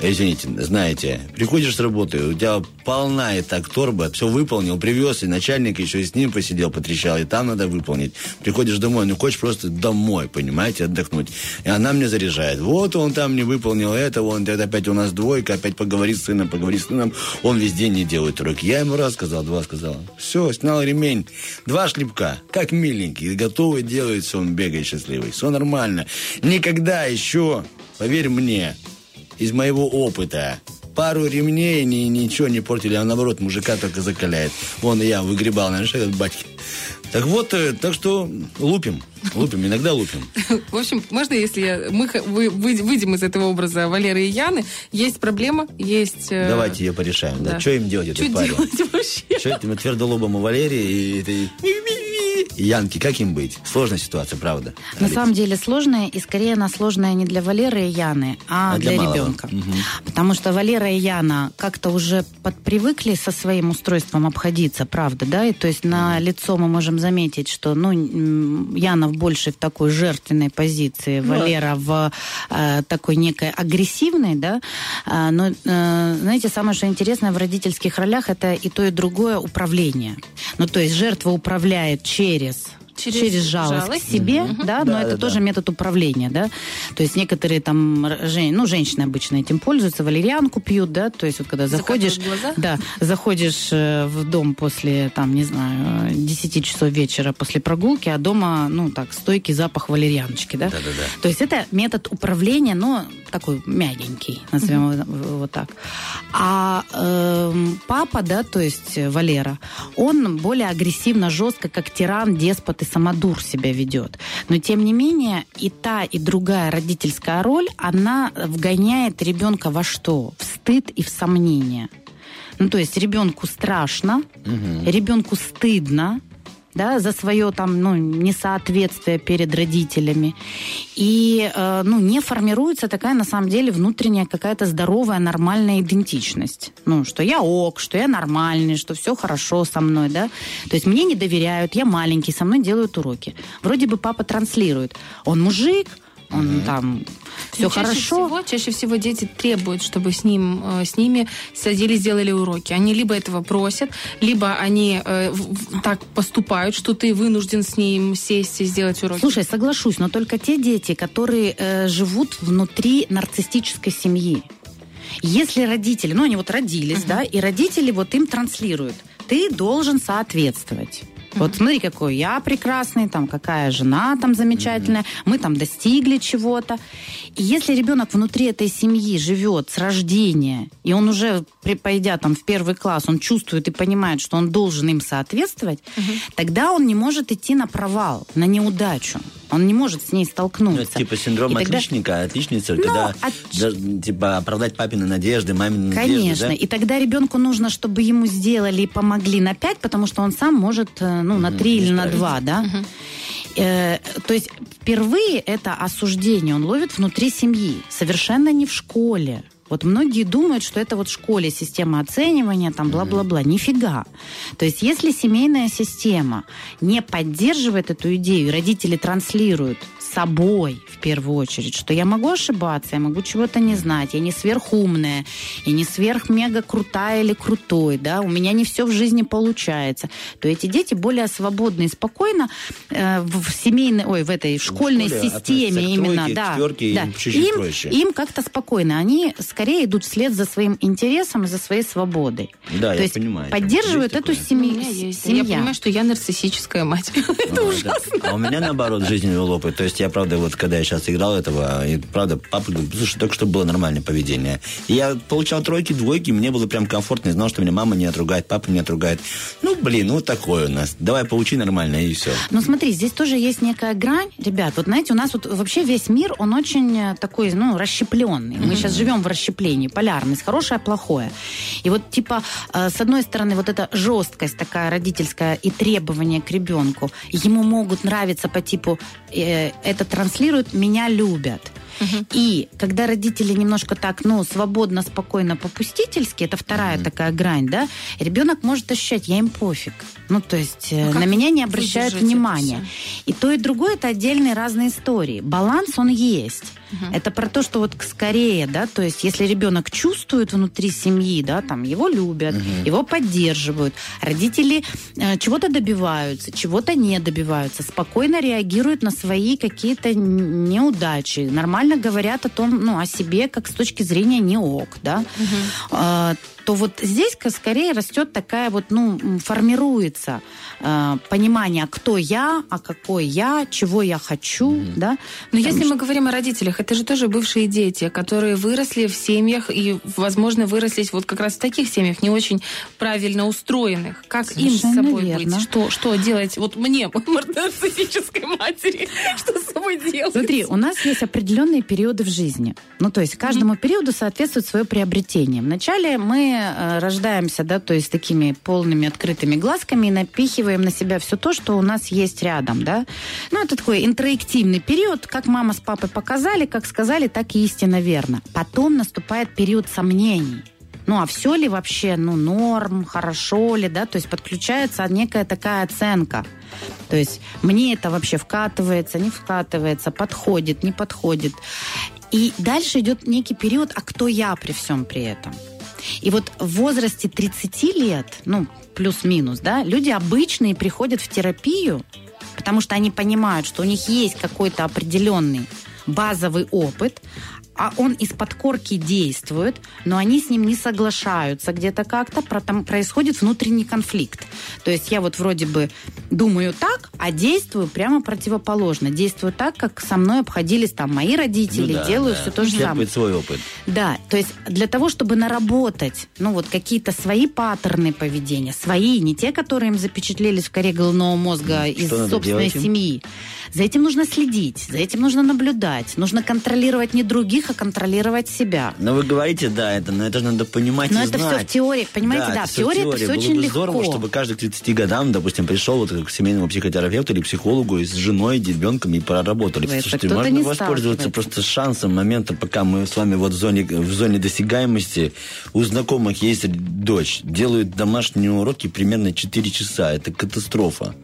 извините, знаете, приходишь с работы, у тебя полна и так торба, все выполнил, привез, и начальник еще и с ним посидел, потрещал, и там надо выполнить. Приходишь домой, ну, хочешь просто домой, понимаете, отдохнуть. И она мне заряжает. Вот он там не выполнил это, он это опять у нас двойка, опять поговори с сыном, поговори с сыном. Он весь день не делает уроки. Я ему раз сказал, два сказал. Все, снял ремень. Два шлепка, как миленький, готовый делает все, он бегает счастливый. Все нормально. Никогда еще, поверь мне, из моего опыта, пару ремней ни, ничего не портили, а наоборот, мужика только закаляет. Вон и я выгребал, знаешь, этот батьки. Так вот, э, так что лупим, лупим, иногда лупим. В общем, можно, если я- мы вы- вы- выйдем из этого образа Валеры и Яны, есть проблема, есть... э, Давайте ее порешаем. Да. да. Что им делать, этой Что делать вообще? Что этому твердолобому Валерии и этой и Янке, как им быть? Сложная ситуация, правда. На самом деле сложная, и скорее она сложная не для Валеры и Яны, а, А для, малого? ребенка. Мгм. Потому что Валера и Яна как-то уже подпривыкли со своим устройством обходиться, правда, да? И то есть на лицо мы можем заметить, что, ну, Яна в больше в такой жертвенной позиции, Да. Валера в э, такой некой агрессивной, да? А, но, э, знаете, самое, что интересное в родительских ролях, это и то, и другое управление. Ну, то есть жертва управляет через Перес. Через через, жалость, жалость. к себе, Мгм. да, но Да, это да, тоже да. метод управления, да. То есть некоторые там, ну, женщины обычно этим пользуются, валерьянку пьют, да, то есть вот когда заходишь, да, заходишь э, в дом после, там, не знаю, 10 часов вечера после прогулки, а дома, ну, так, стойкий запах валерьяночки, да. Да-да-да. То есть это метод управления, но такой мягенький, назовем его вот так. А эм, папа, да, то есть э, Валера, он более агрессивно, жестко, как тиран, деспот и самодур себя ведет. Но тем не менее и та, и другая родительская роль, она вгоняет ребенка во что? В стыд и в сомнение. Ну, то есть ребенку страшно, ребенку стыдно, да, за свое там, ну, несоответствие перед родителями. И, э, ну, не формируется такая, на самом деле, внутренняя какая-то здоровая, нормальная идентичность. Ну, что я ок, что я нормальный, что все хорошо со мной, да. То есть мне не доверяют, я маленький, со мной делают уроки. Вроде бы папа транслирует. Он мужик, он там все Ну, чаще хорошо. Всего, чаще всего дети требуют, чтобы с, ним, э, с ними садились, делали уроки. Они либо этого просят, либо они э, в- так поступают, что ты вынужден с ним сесть и сделать уроки. Слушай, соглашусь, но только те дети, которые э, живут внутри нарциссической семьи. Если родители, ну они вот родились, да, и родители вот им транслируют, ты должен соответствовать. Вот смотри, какой я прекрасный, там какая жена там замечательная, мы там достигли чего-то. И если ребенок внутри этой семьи живет с рождения, и он уже, при- пойдя там в первый класс, он чувствует и понимает, что он должен им соответствовать, тогда он не может идти на провал, на неудачу. Он не может с ней Ну, столкнуться. это типа синдром И тогда- отличника, отличницы, Ну, когда от- да, типа оправдать папины надежды, мамины надежды, Конечно. да? И тогда ребенку нужно, чтобы ему сделали и помогли на 5, потому что он сам может, э, ну, на 3 или на 2, да? Э, то есть впервые это осуждение он ловит внутри семьи, совершенно не в школе. Вот многие думают, что это вот в школе система оценивания, там бла-бла-бла. Нифига. То есть если семейная система не поддерживает эту идею, и родители транслируют собой в первую очередь, что я могу ошибаться, я могу чего-то не знать, я не сверхумная, я не сверх-мега крутая или крутой, да, у меня не все в жизни получается, то эти дети более свободно и спокойно э, в, в семейной, ой, в этой школьной школе системе именно, тройке, к да, четверке, да. им чуть-чуть им, проще. им как-то спокойно, они скорее идут вслед за своим интересом и за своей свободой. Да, то я есть понимаю. поддерживают эту семью, семья. Я понимаю, что я нарциссическая мать. Это А, ужасно. А у меня наоборот жизнь вел опыт. То есть я, правда, вот когда я сейчас играл этого, и, правда, папа говорит, слушай, только что было нормальное поведение. И я получал тройки, двойки, мне было прям комфортно, и знал, что меня мама не отругает, папа не отругает. Ну, блин, вот такое у нас. Давай поучи нормально, и все. Ну смотри, здесь тоже есть некая грань. Ребят, вот знаете, у нас вот вообще весь мир, он очень э, такой, ну, расщепленный. Мы Мгм. сейчас живем в расщеплении, полярность, хорошее, плохое. И вот типа, э, с одной стороны, вот эта жесткость такая родительская и требования к ребенку, ему могут нравиться по типу, э, это транслирует, меня любят. И когда родители немножко так, ну, свободно, спокойно, попустительски, это вторая такая грань, да, ребенок может ощущать, я им пофиг. Ну, то есть э, Ну, как на меня не обращают внимания. И то, и другое это отдельные разные истории. Баланс он есть. Это про то, что вот скорее, да, то есть если ребенок чувствует внутри семьи, да, там его любят, его поддерживают, родители э, чего-то добиваются, чего-то не добиваются, спокойно реагируют на свои какие-то неудачи, нормально говорят о том, ну, о себе как с точки зрения не ок, да, А, то вот здесь скорее растет такая вот, ну, формируется э, понимание, кто я, а какой я, чего я хочу, да. Но если мы говорим о родителях, это же тоже бывшие дети, которые выросли в семьях и, возможно, выросли вот как раз в таких семьях, не очень правильно устроенных. Как им с Совершенно собой верно. быть? Что, что делать? Вот мне, нарциссической матери, что с собой делать? Смотри, у нас есть определенные периоды в жизни. Ну, то есть каждому периоду соответствует свое приобретение. Вначале мы э, рождаемся, да, то есть такими полными открытыми глазками и напихиваем на себя все то, что у нас есть рядом, да. Ну, это такой интроективный период, как мама с папой показали, как сказали, так и истинно верно. Потом наступает период сомнений. Ну, а все ли вообще, ну, норм, хорошо ли, да, то есть подключается некая такая оценка. То есть мне это вообще вкатывается, не вкатывается, подходит, не подходит. И дальше идет некий период, а кто я при всем при этом? И вот в возрасте 30 лет, ну, плюс-минус, да, люди обычные приходят в терапию, потому что они понимают, что у них есть какой-то определенный базовый опыт, а он из подкорки действует, но они с ним не соглашаются где-то как-то, там происходит внутренний конфликт. То есть я вот вроде бы думаю так, а действую прямо противоположно. Действую так, как со мной обходились там мои родители, Ну да, делаю да. все то же самое. Черпает свой опыт. Да, то есть для того, чтобы наработать, ну вот какие-то свои паттерны поведения, свои, не те, которые им запечатлелись в коре головного мозга из надо собственной семьи. За этим нужно следить, за этим нужно наблюдать, нужно контролировать не других, а контролировать себя. Но вы говорите, да, это, но это же надо понимать Но и это знать. все в теории, понимаете, да, это в теории это все Было очень бы легко. здорово, чтобы каждый к 30 годам, допустим, пришел вот к семейному психотерапевту или психологу и с женой, ребенком и проработали. Это Слушайте, можно воспользоваться просто шансом момента, пока мы с вами вот в зоне, в зоне досягаемости. У знакомых есть дочь, делают домашние уроки примерно 4 часа. Это катастрофа.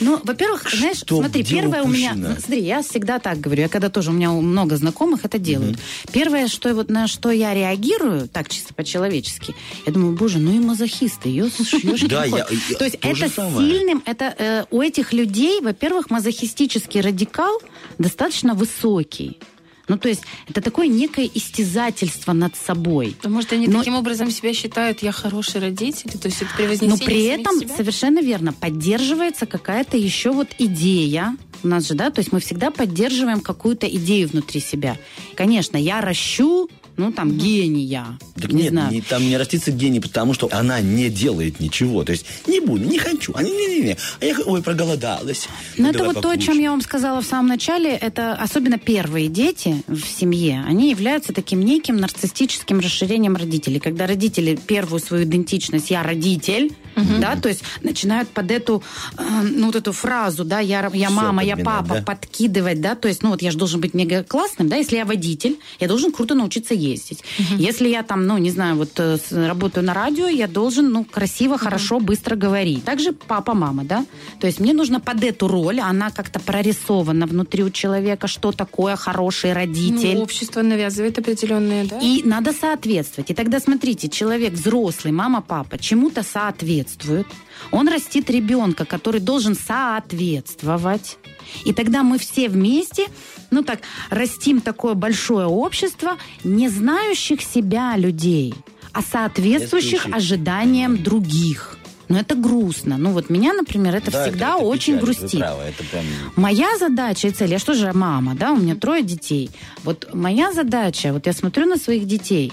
Ну, во-первых, знаешь, Что смотри, первое у меня, смотри, я всегда так говорю, я когда тоже у меня много знакомых это делают. Первое, что вот на что я реагирую, так чисто по-человечески, я думаю, боже, ну и мазохисты, ёшки Да, я- я- То есть то это сильным, это э, у этих людей, во-первых, мазохистический радикал достаточно высокий. Ну, то есть это такое некое истязательство над собой. А Может, они Но- таким образом себя считают, я хороший родитель? То есть это превознесение Но при этом, себя? совершенно верно, поддерживается какая-то еще вот идея. У нас же, да, то есть мы всегда поддерживаем какую-то идею внутри себя. Конечно, я ращу, ну, там, гения. Так не нет, знаю. не- там не растится гений, потому что она не делает ничего. То есть не буду, не хочу. А, не, не, не. а я, ой, проголодалась. Но Ну, это вот то, о чем я вам сказала в самом начале, это особенно первые дети в семье, они являются таким неким нарциссическим расширением родителей. Когда родители первую свою идентичность «я родитель», да, то есть начинают под эту, э, ну, вот эту фразу, да, я, я мама, я папа, да? подкидывать, да, то есть, ну, вот я же должен быть мега классным, да, если я водитель, я должен круто научиться ездить. Если я там, ну, не знаю, вот э, работаю на радио, я должен, ну, красиво, хорошо, быстро говорить. Также папа, мама, да, то есть мне нужно под эту роль, она как-то прорисована внутри у человека, что такое хороший родитель. Ну, общество навязывает определенные, да? И надо соответствовать. И тогда смотрите, человек взрослый, мама, папа, чему-то соответствует. Он растит ребенка, который должен соответствовать. И тогда мы все вместе, ну так, растим такое большое общество не знающих себя людей, а соответствующих ожиданиям других. Но это грустно. Ну вот меня, например, это Да, всегда это очень печалит, вы грустит. правы, это прям... Моя задача и цель, я что же мама, да, у меня трое детей. Вот моя задача, вот я смотрю на своих детей,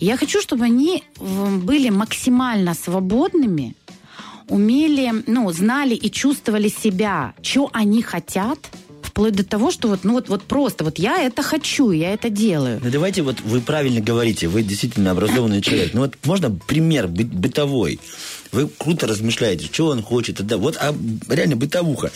я хочу, чтобы они были максимально свободными, умели, ну, знали и чувствовали себя, что они хотят, вплоть до того, что вот, ну вот, вот просто, вот я это хочу, я это делаю. Ну давайте вот вы правильно говорите, вы действительно образованный человек. Ну вот можно пример бы- бытовой. Вы круто размышляете, что он хочет. Да, вот а, реально бытовуха.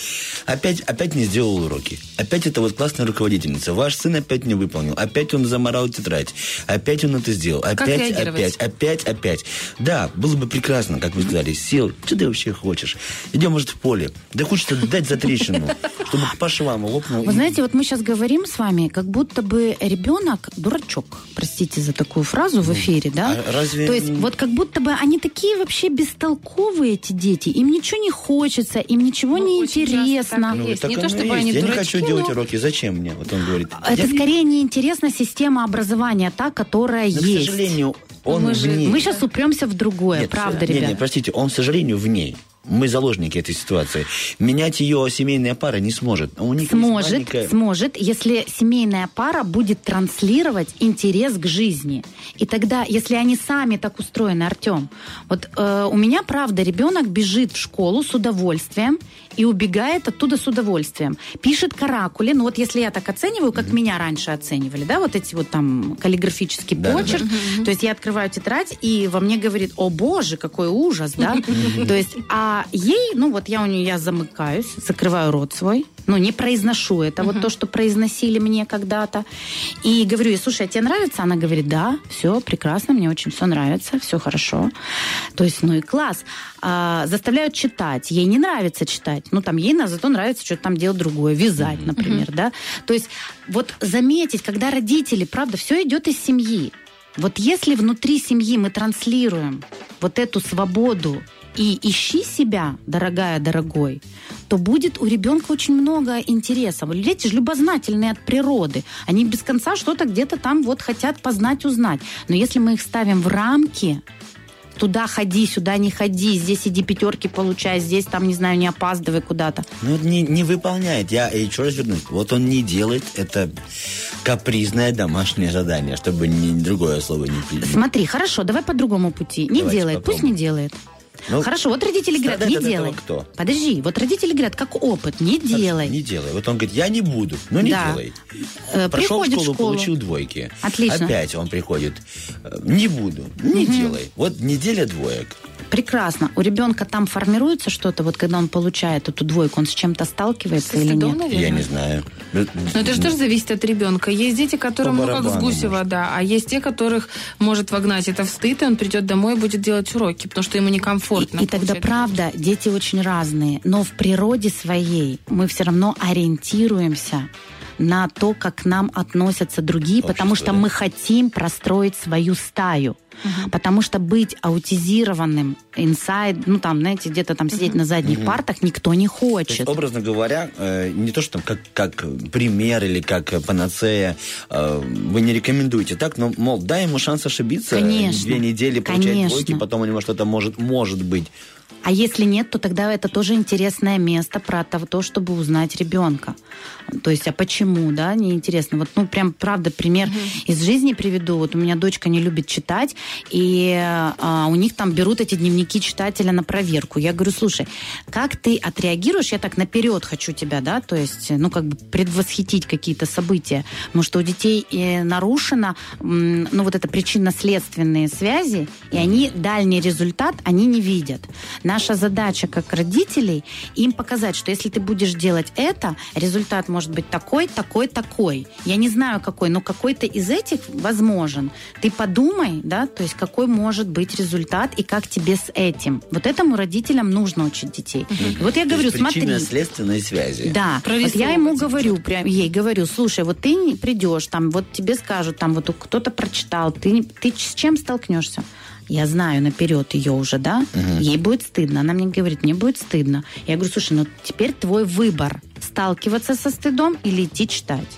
Опять, опять не сделал уроки. Опять это вот классная руководительница. Ваш сын опять не выполнил. Опять он заморал тетрадь. Опять он это сделал. Опять, опять, опять, опять. Да, было бы прекрасно, как вы сказали. Сел, что ты вообще хочешь? Идем, может, в поле. Да хочется дать за трещину, чтобы по швам лопнул. Вы знаете, вот мы сейчас говорим с вами, как будто бы ребенок дурачок. Простите за такую фразу в эфире, да? а разве- То есть вот как будто бы они такие вообще бестолковые, эти дети. Им ничего не хочется, им ничего не интересно. Ну, так оно и есть. Я не хочу делать уроки. Зачем мне? Вот он говорит. Это я не- скорее неинтересна система образования, та, которая Но, к есть. сожалению, он мы, в ней. мы сейчас упремся в другое, Нет, правда, не, ребят? не, простите, он, к сожалению, в ней. Мы заложники этой ситуации. Менять ее семейная пара не сможет. А у них Сможет, маленькая- сможет, если семейная пара будет транслировать интерес к жизни. И тогда, если они сами так устроены, Артем, вот э, у меня, правда, ребенок бежит в школу с удовольствием и убегает оттуда с удовольствием. Пишет каракули, ну вот если я так оцениваю, как меня раньше оценивали, да, вот эти вот там каллиграфический Да, да, почерк, то есть я открываю тетрадь, и во мне говорит, о боже, какой ужас, да, то есть, а ей, ну вот я у нее, я замыкаюсь, закрываю рот свой, ну не произношу это, вот то, что произносили мне когда-то, и говорю ей, слушай, а тебе нравится? Она говорит, да, все прекрасно, мне очень все нравится, все хорошо, то есть, ну и класс. А, заставляют читать, ей не нравится читать, ну там ей зато нравится что-то там делать другое, вязать, например, да, то есть вот заметить, когда родители, правда, все идет из семьи, вот если внутри семьи мы транслируем вот эту свободу и ищи себя, дорогая, дорогой, то будет у ребенка очень много интересов. Дети же любознательные от природы. Они без конца что-то где-то там вот хотят познать, узнать. Но если мы их ставим в рамки, туда ходи, сюда не ходи, здесь иди пятерки получай, здесь там, не знаю, не опаздывай куда-то. Ну, не, не выполняет. Я еще раз вернусь. Вот он не делает это капризное домашнее задание, чтобы ни другое слово не Смотри, хорошо, давай по другому пути. Не Давайте делает, пусть не делает. Ну, Хорошо, вот родители говорят, не делай. кто? Подожди, вот родители говорят, как опыт, не делай. Не делай. Вот он говорит, я не буду. Ну, не Да. делай. Э, Прошел в школу, школу. получил двойки. Отлично. Опять он приходит. э, Не буду. Не Мгм. делай. Вот неделя двоек. Прекрасно. У ребенка там формируется что-то, вот когда он получает эту двойку, он с чем-то сталкивается или стыдом, нет? наверное? Я не знаю. Но это же тоже зависит от ребенка. Есть дети, которым, ну, как с барабану, гуся вода, а есть те, которых может вогнать это в стыд, и он придет домой и будет делать уроки, потому что ему некомфортно. И тогда, правда, дети очень разные, но в природе своей мы все равно ориентируемся на то, как к нам относятся другие, потому что мы хотим простроить свою стаю. Потому что быть аутизированным инсайд, ну там, знаете, где-то там сидеть на задних Мгм. партах никто не хочет. есть, образно говоря, э, не то, что там как, как пример или как панацея, э, вы не рекомендуете так, но, мол, дай ему шанс ошибиться. Конечно. Две недели получать Конечно. двойки, потом у него что-то может, может быть. А если нет, то тогда это тоже интересное место про то, то, чтобы узнать ребенка. То есть, а почему, да, неинтересно. Вот, ну, прям, правда, пример из жизни приведу. Вот у меня дочка не любит читать, и а, у них там берут эти дневники читателя на проверку. Я говорю, слушай, как ты отреагируешь? Я так наперед хочу тебя, да, то есть, ну, как бы предвосхитить какие-то события. Потому что у детей э, нарушена, м, ну, вот это причинно-следственные связи, и они дальний результат, они не видят. Наша задача как родителей им показать, что если ты будешь делать это, результат может быть такой, такой, такой. Я не знаю какой, но какой-то из этих возможен. Ты подумай, да, то есть какой может быть результат и как тебе с этим. Вот этому родителям нужно учить детей. И вот я То говорю, есть смотри. Причинно-следственные связи. Да, вот я ему говорю, прям ей говорю, слушай, вот ты не придешь, там, вот тебе скажут, там, вот кто-то прочитал, ты, ты с чем столкнешься? Я знаю наперед ее уже, да? Мгм. Ей будет стыдно. Она мне говорит, мне будет стыдно. Я говорю, слушай, ну теперь твой выбор, сталкиваться со стыдом или идти читать.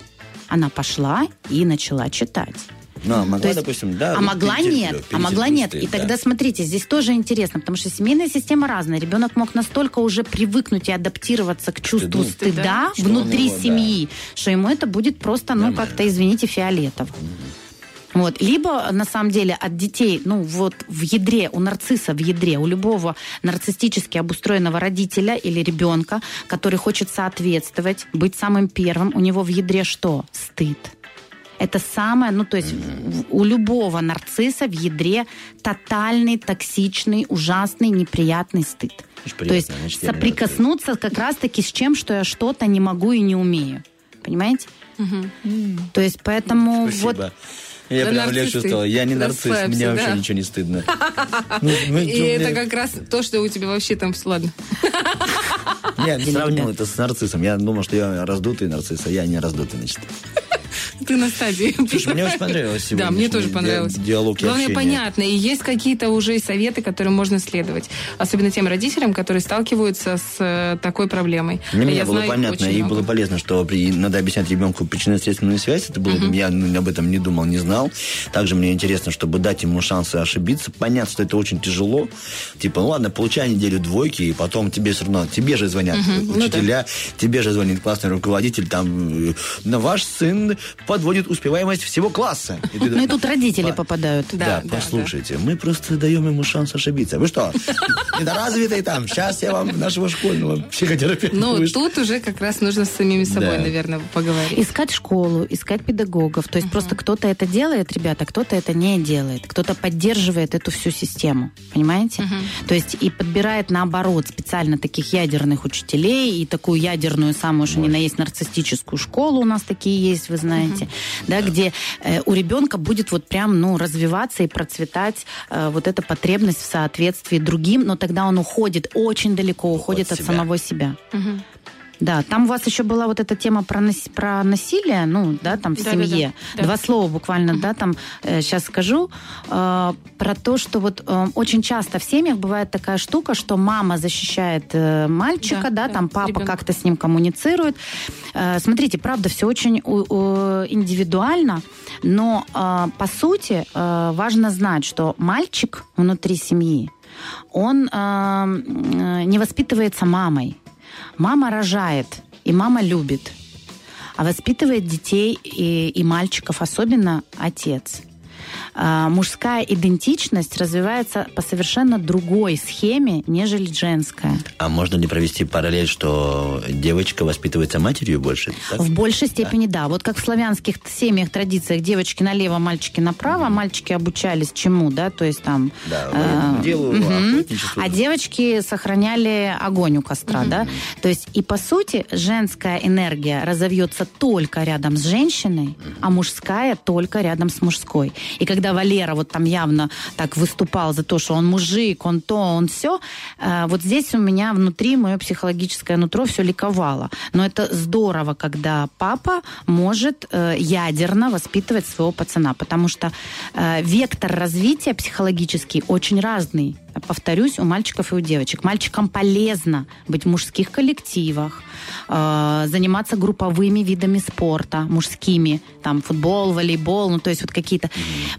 Она пошла и начала читать. Ну, а могла, То есть- допустим, да. а могла нет, а могла нет. стыд, И да. тогда смотрите, здесь тоже интересно, потому что семейная система разная. Ребенок мог настолько уже привыкнуть и адаптироваться к чувству Стыду. стыда, он внутри его, да. семьи, что ему это будет просто, ну, как-то, извините, фиолетово. Вот. Либо, на самом деле, от детей, ну, вот в ядре, у нарцисса в ядре, у любого нарциссически обустроенного родителя или ребенка, который хочет соответствовать, быть самым первым, у него в ядре что? Стыд. Это самое, ну то есть в- у любого нарцисса в ядре тотальный, токсичный, ужасный, неприятный стыд. Очень То приятно, есть значит, соприкоснуться как раз-таки с чем, что я что-то не могу и не умею. Понимаете? То есть поэтому вот Спасибо. Я Да прям ты. стало. Я не нарцисс, Расслабься, мне вообще да. ничего не стыдно. Ну, И это как раз то, что у тебя вообще там... Ладно. Я не сравнил это с нарциссом. Я думал, что я раздутый нарцисс, а я не раздутый, значит. Ты на стадии. Слушай, мне очень понравилось Да, сегодняшний мне тоже понравилось. диалог Главное, понятно. И есть какие-то уже советы, которым можно следовать. Особенно тем родителям, которые сталкиваются с э, такой проблемой. Меня я было понятно и много. было полезно, что при, надо объяснять ребенку причинно-следственную связь. Это было, я ну, об этом не думал, не знал. Также мне интересно, чтобы дать ему шансы ошибиться. Понятно, что это очень тяжело. Типа, ну ладно, получай неделю двойки, и потом тебе все равно, тебе же звонят ну учителя, тебе же звонит классный руководитель, там, э, на ваш сын подводит успеваемость всего класса. И Ну и тут родители попадают. да, послушайте, мы просто даем ему шанс ошибиться. Вы что, недоразвитый там? Сейчас я вам нашего школьного психотерапевта Ну, тут уже как раз нужно с самими собой, наверное, поговорить. Искать школу, искать педагогов. То есть просто кто-то это делает, ребята, кто-то это не делает. Кто-то поддерживает эту всю систему. Понимаете? То есть и подбирает наоборот специально таких ядерных учителей и такую ядерную, самую, что ни на есть, нарциссическую школу у нас такие есть, вы знаете, да, где э, у ребенка будет вот прям, ну, развиваться и процветать э, вот эта потребность в соответствии другим, но тогда он уходит очень далеко, уходит от, себя. самого себя. Да, там у вас еще была вот эта тема про, нас- про насилие, ну, да, там в Да-да-да, семье. да. Два слова буквально, да, там сейчас скажу э, про то, что вот э, очень часто в семьях бывает такая штука, что мама защищает э, мальчика, Да, да, да, там папа как-то с ним коммуницирует. Э, смотрите, правда, все очень у- у- индивидуально, но э, по сути э, важно знать, что мальчик внутри семьи, он э, э, не воспитывается мамой. Мама рожает, и мама любит. А воспитывает детей и, и мальчиков, особенно отец. А, мужская идентичность развивается по совершенно другой схеме, нежели женская. А можно ли провести параллель, что девочка воспитывается матерью больше? так? В большей степени да. Вот как в славянских семьях, традициях девочки налево, мальчики направо, мальчики обучались чему, да, то есть там... Да, э, делу, мгм. охотничеству. А девочки сохраняли огонь у костра, да. То есть и по сути женская энергия разовьется только рядом с женщиной, а мужская только рядом с мужской. И когда Валера вот там явно так выступал за то, что он мужик, он то, он все, вот здесь у меня внутри мое психологическое нутро все ликовало. Но это здорово, когда папа может э, ядерно воспитывать своего пацана, потому что э, вектор развития психологический очень разный. Повторюсь, у мальчиков и у девочек. Мальчикам полезно быть в мужских коллективах, э, заниматься групповыми видами спорта, мужскими, там футбол, волейбол, ну то есть вот какие-то.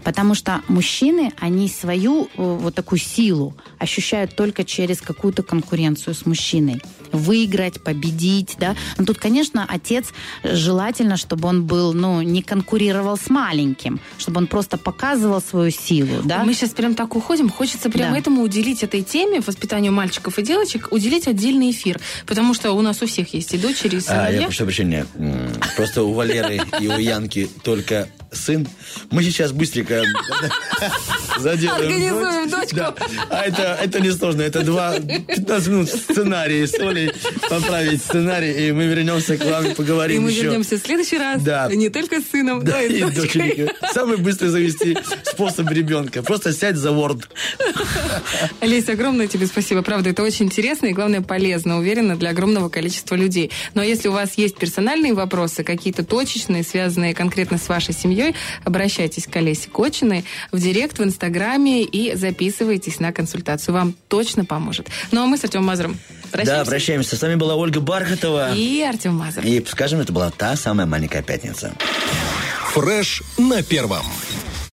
Потому что мужчины, они свою э, вот такую силу ощущают только через какую-то конкуренцию с мужчиной. Выиграть, победить, да. Но тут, конечно, отец желательно, чтобы он был, ну, не конкурировал с маленьким, чтобы он просто показывал свою силу, да. Мы сейчас прям так уходим. Хочется прям Да. этому уделить этой теме, воспитанию мальчиков и девочек, уделить отдельный эфир. Потому что у нас у всех есть и дочери, и А, сыновья. я прошу прощения. Просто у Валеры и у Янки только сын. Мы сейчас быстренько заделаем. Организуем дочку. Да. А это, это несложно. Это два 15 минут сценария с Олей. Поправить сценарий, и мы вернемся к вам и поговорим И мы еще. вернемся в следующий раз. Да. Не только с сыном, Да, но и и с дочкой. Самый быстрый завести способ ребенка. Просто сядь за Word. Олеся, огромное тебе спасибо. Правда, это очень интересно и, главное, полезно, уверена, для огромного количества людей. Но если у вас есть персональные вопросы, какие-то точечные, связанные конкретно с вашей семьей, обращайтесь к Олесе Кочиной в директ, в Инстаграме и записывайтесь на консультацию. Вам точно поможет. Ну, а мы с Артемом Мазуром Да, прощаемся. прощаемся. С вами была Ольга Бархатова. И Артем Мазур. И скажем, это была та самая маленькая пятница. Фреш на первом.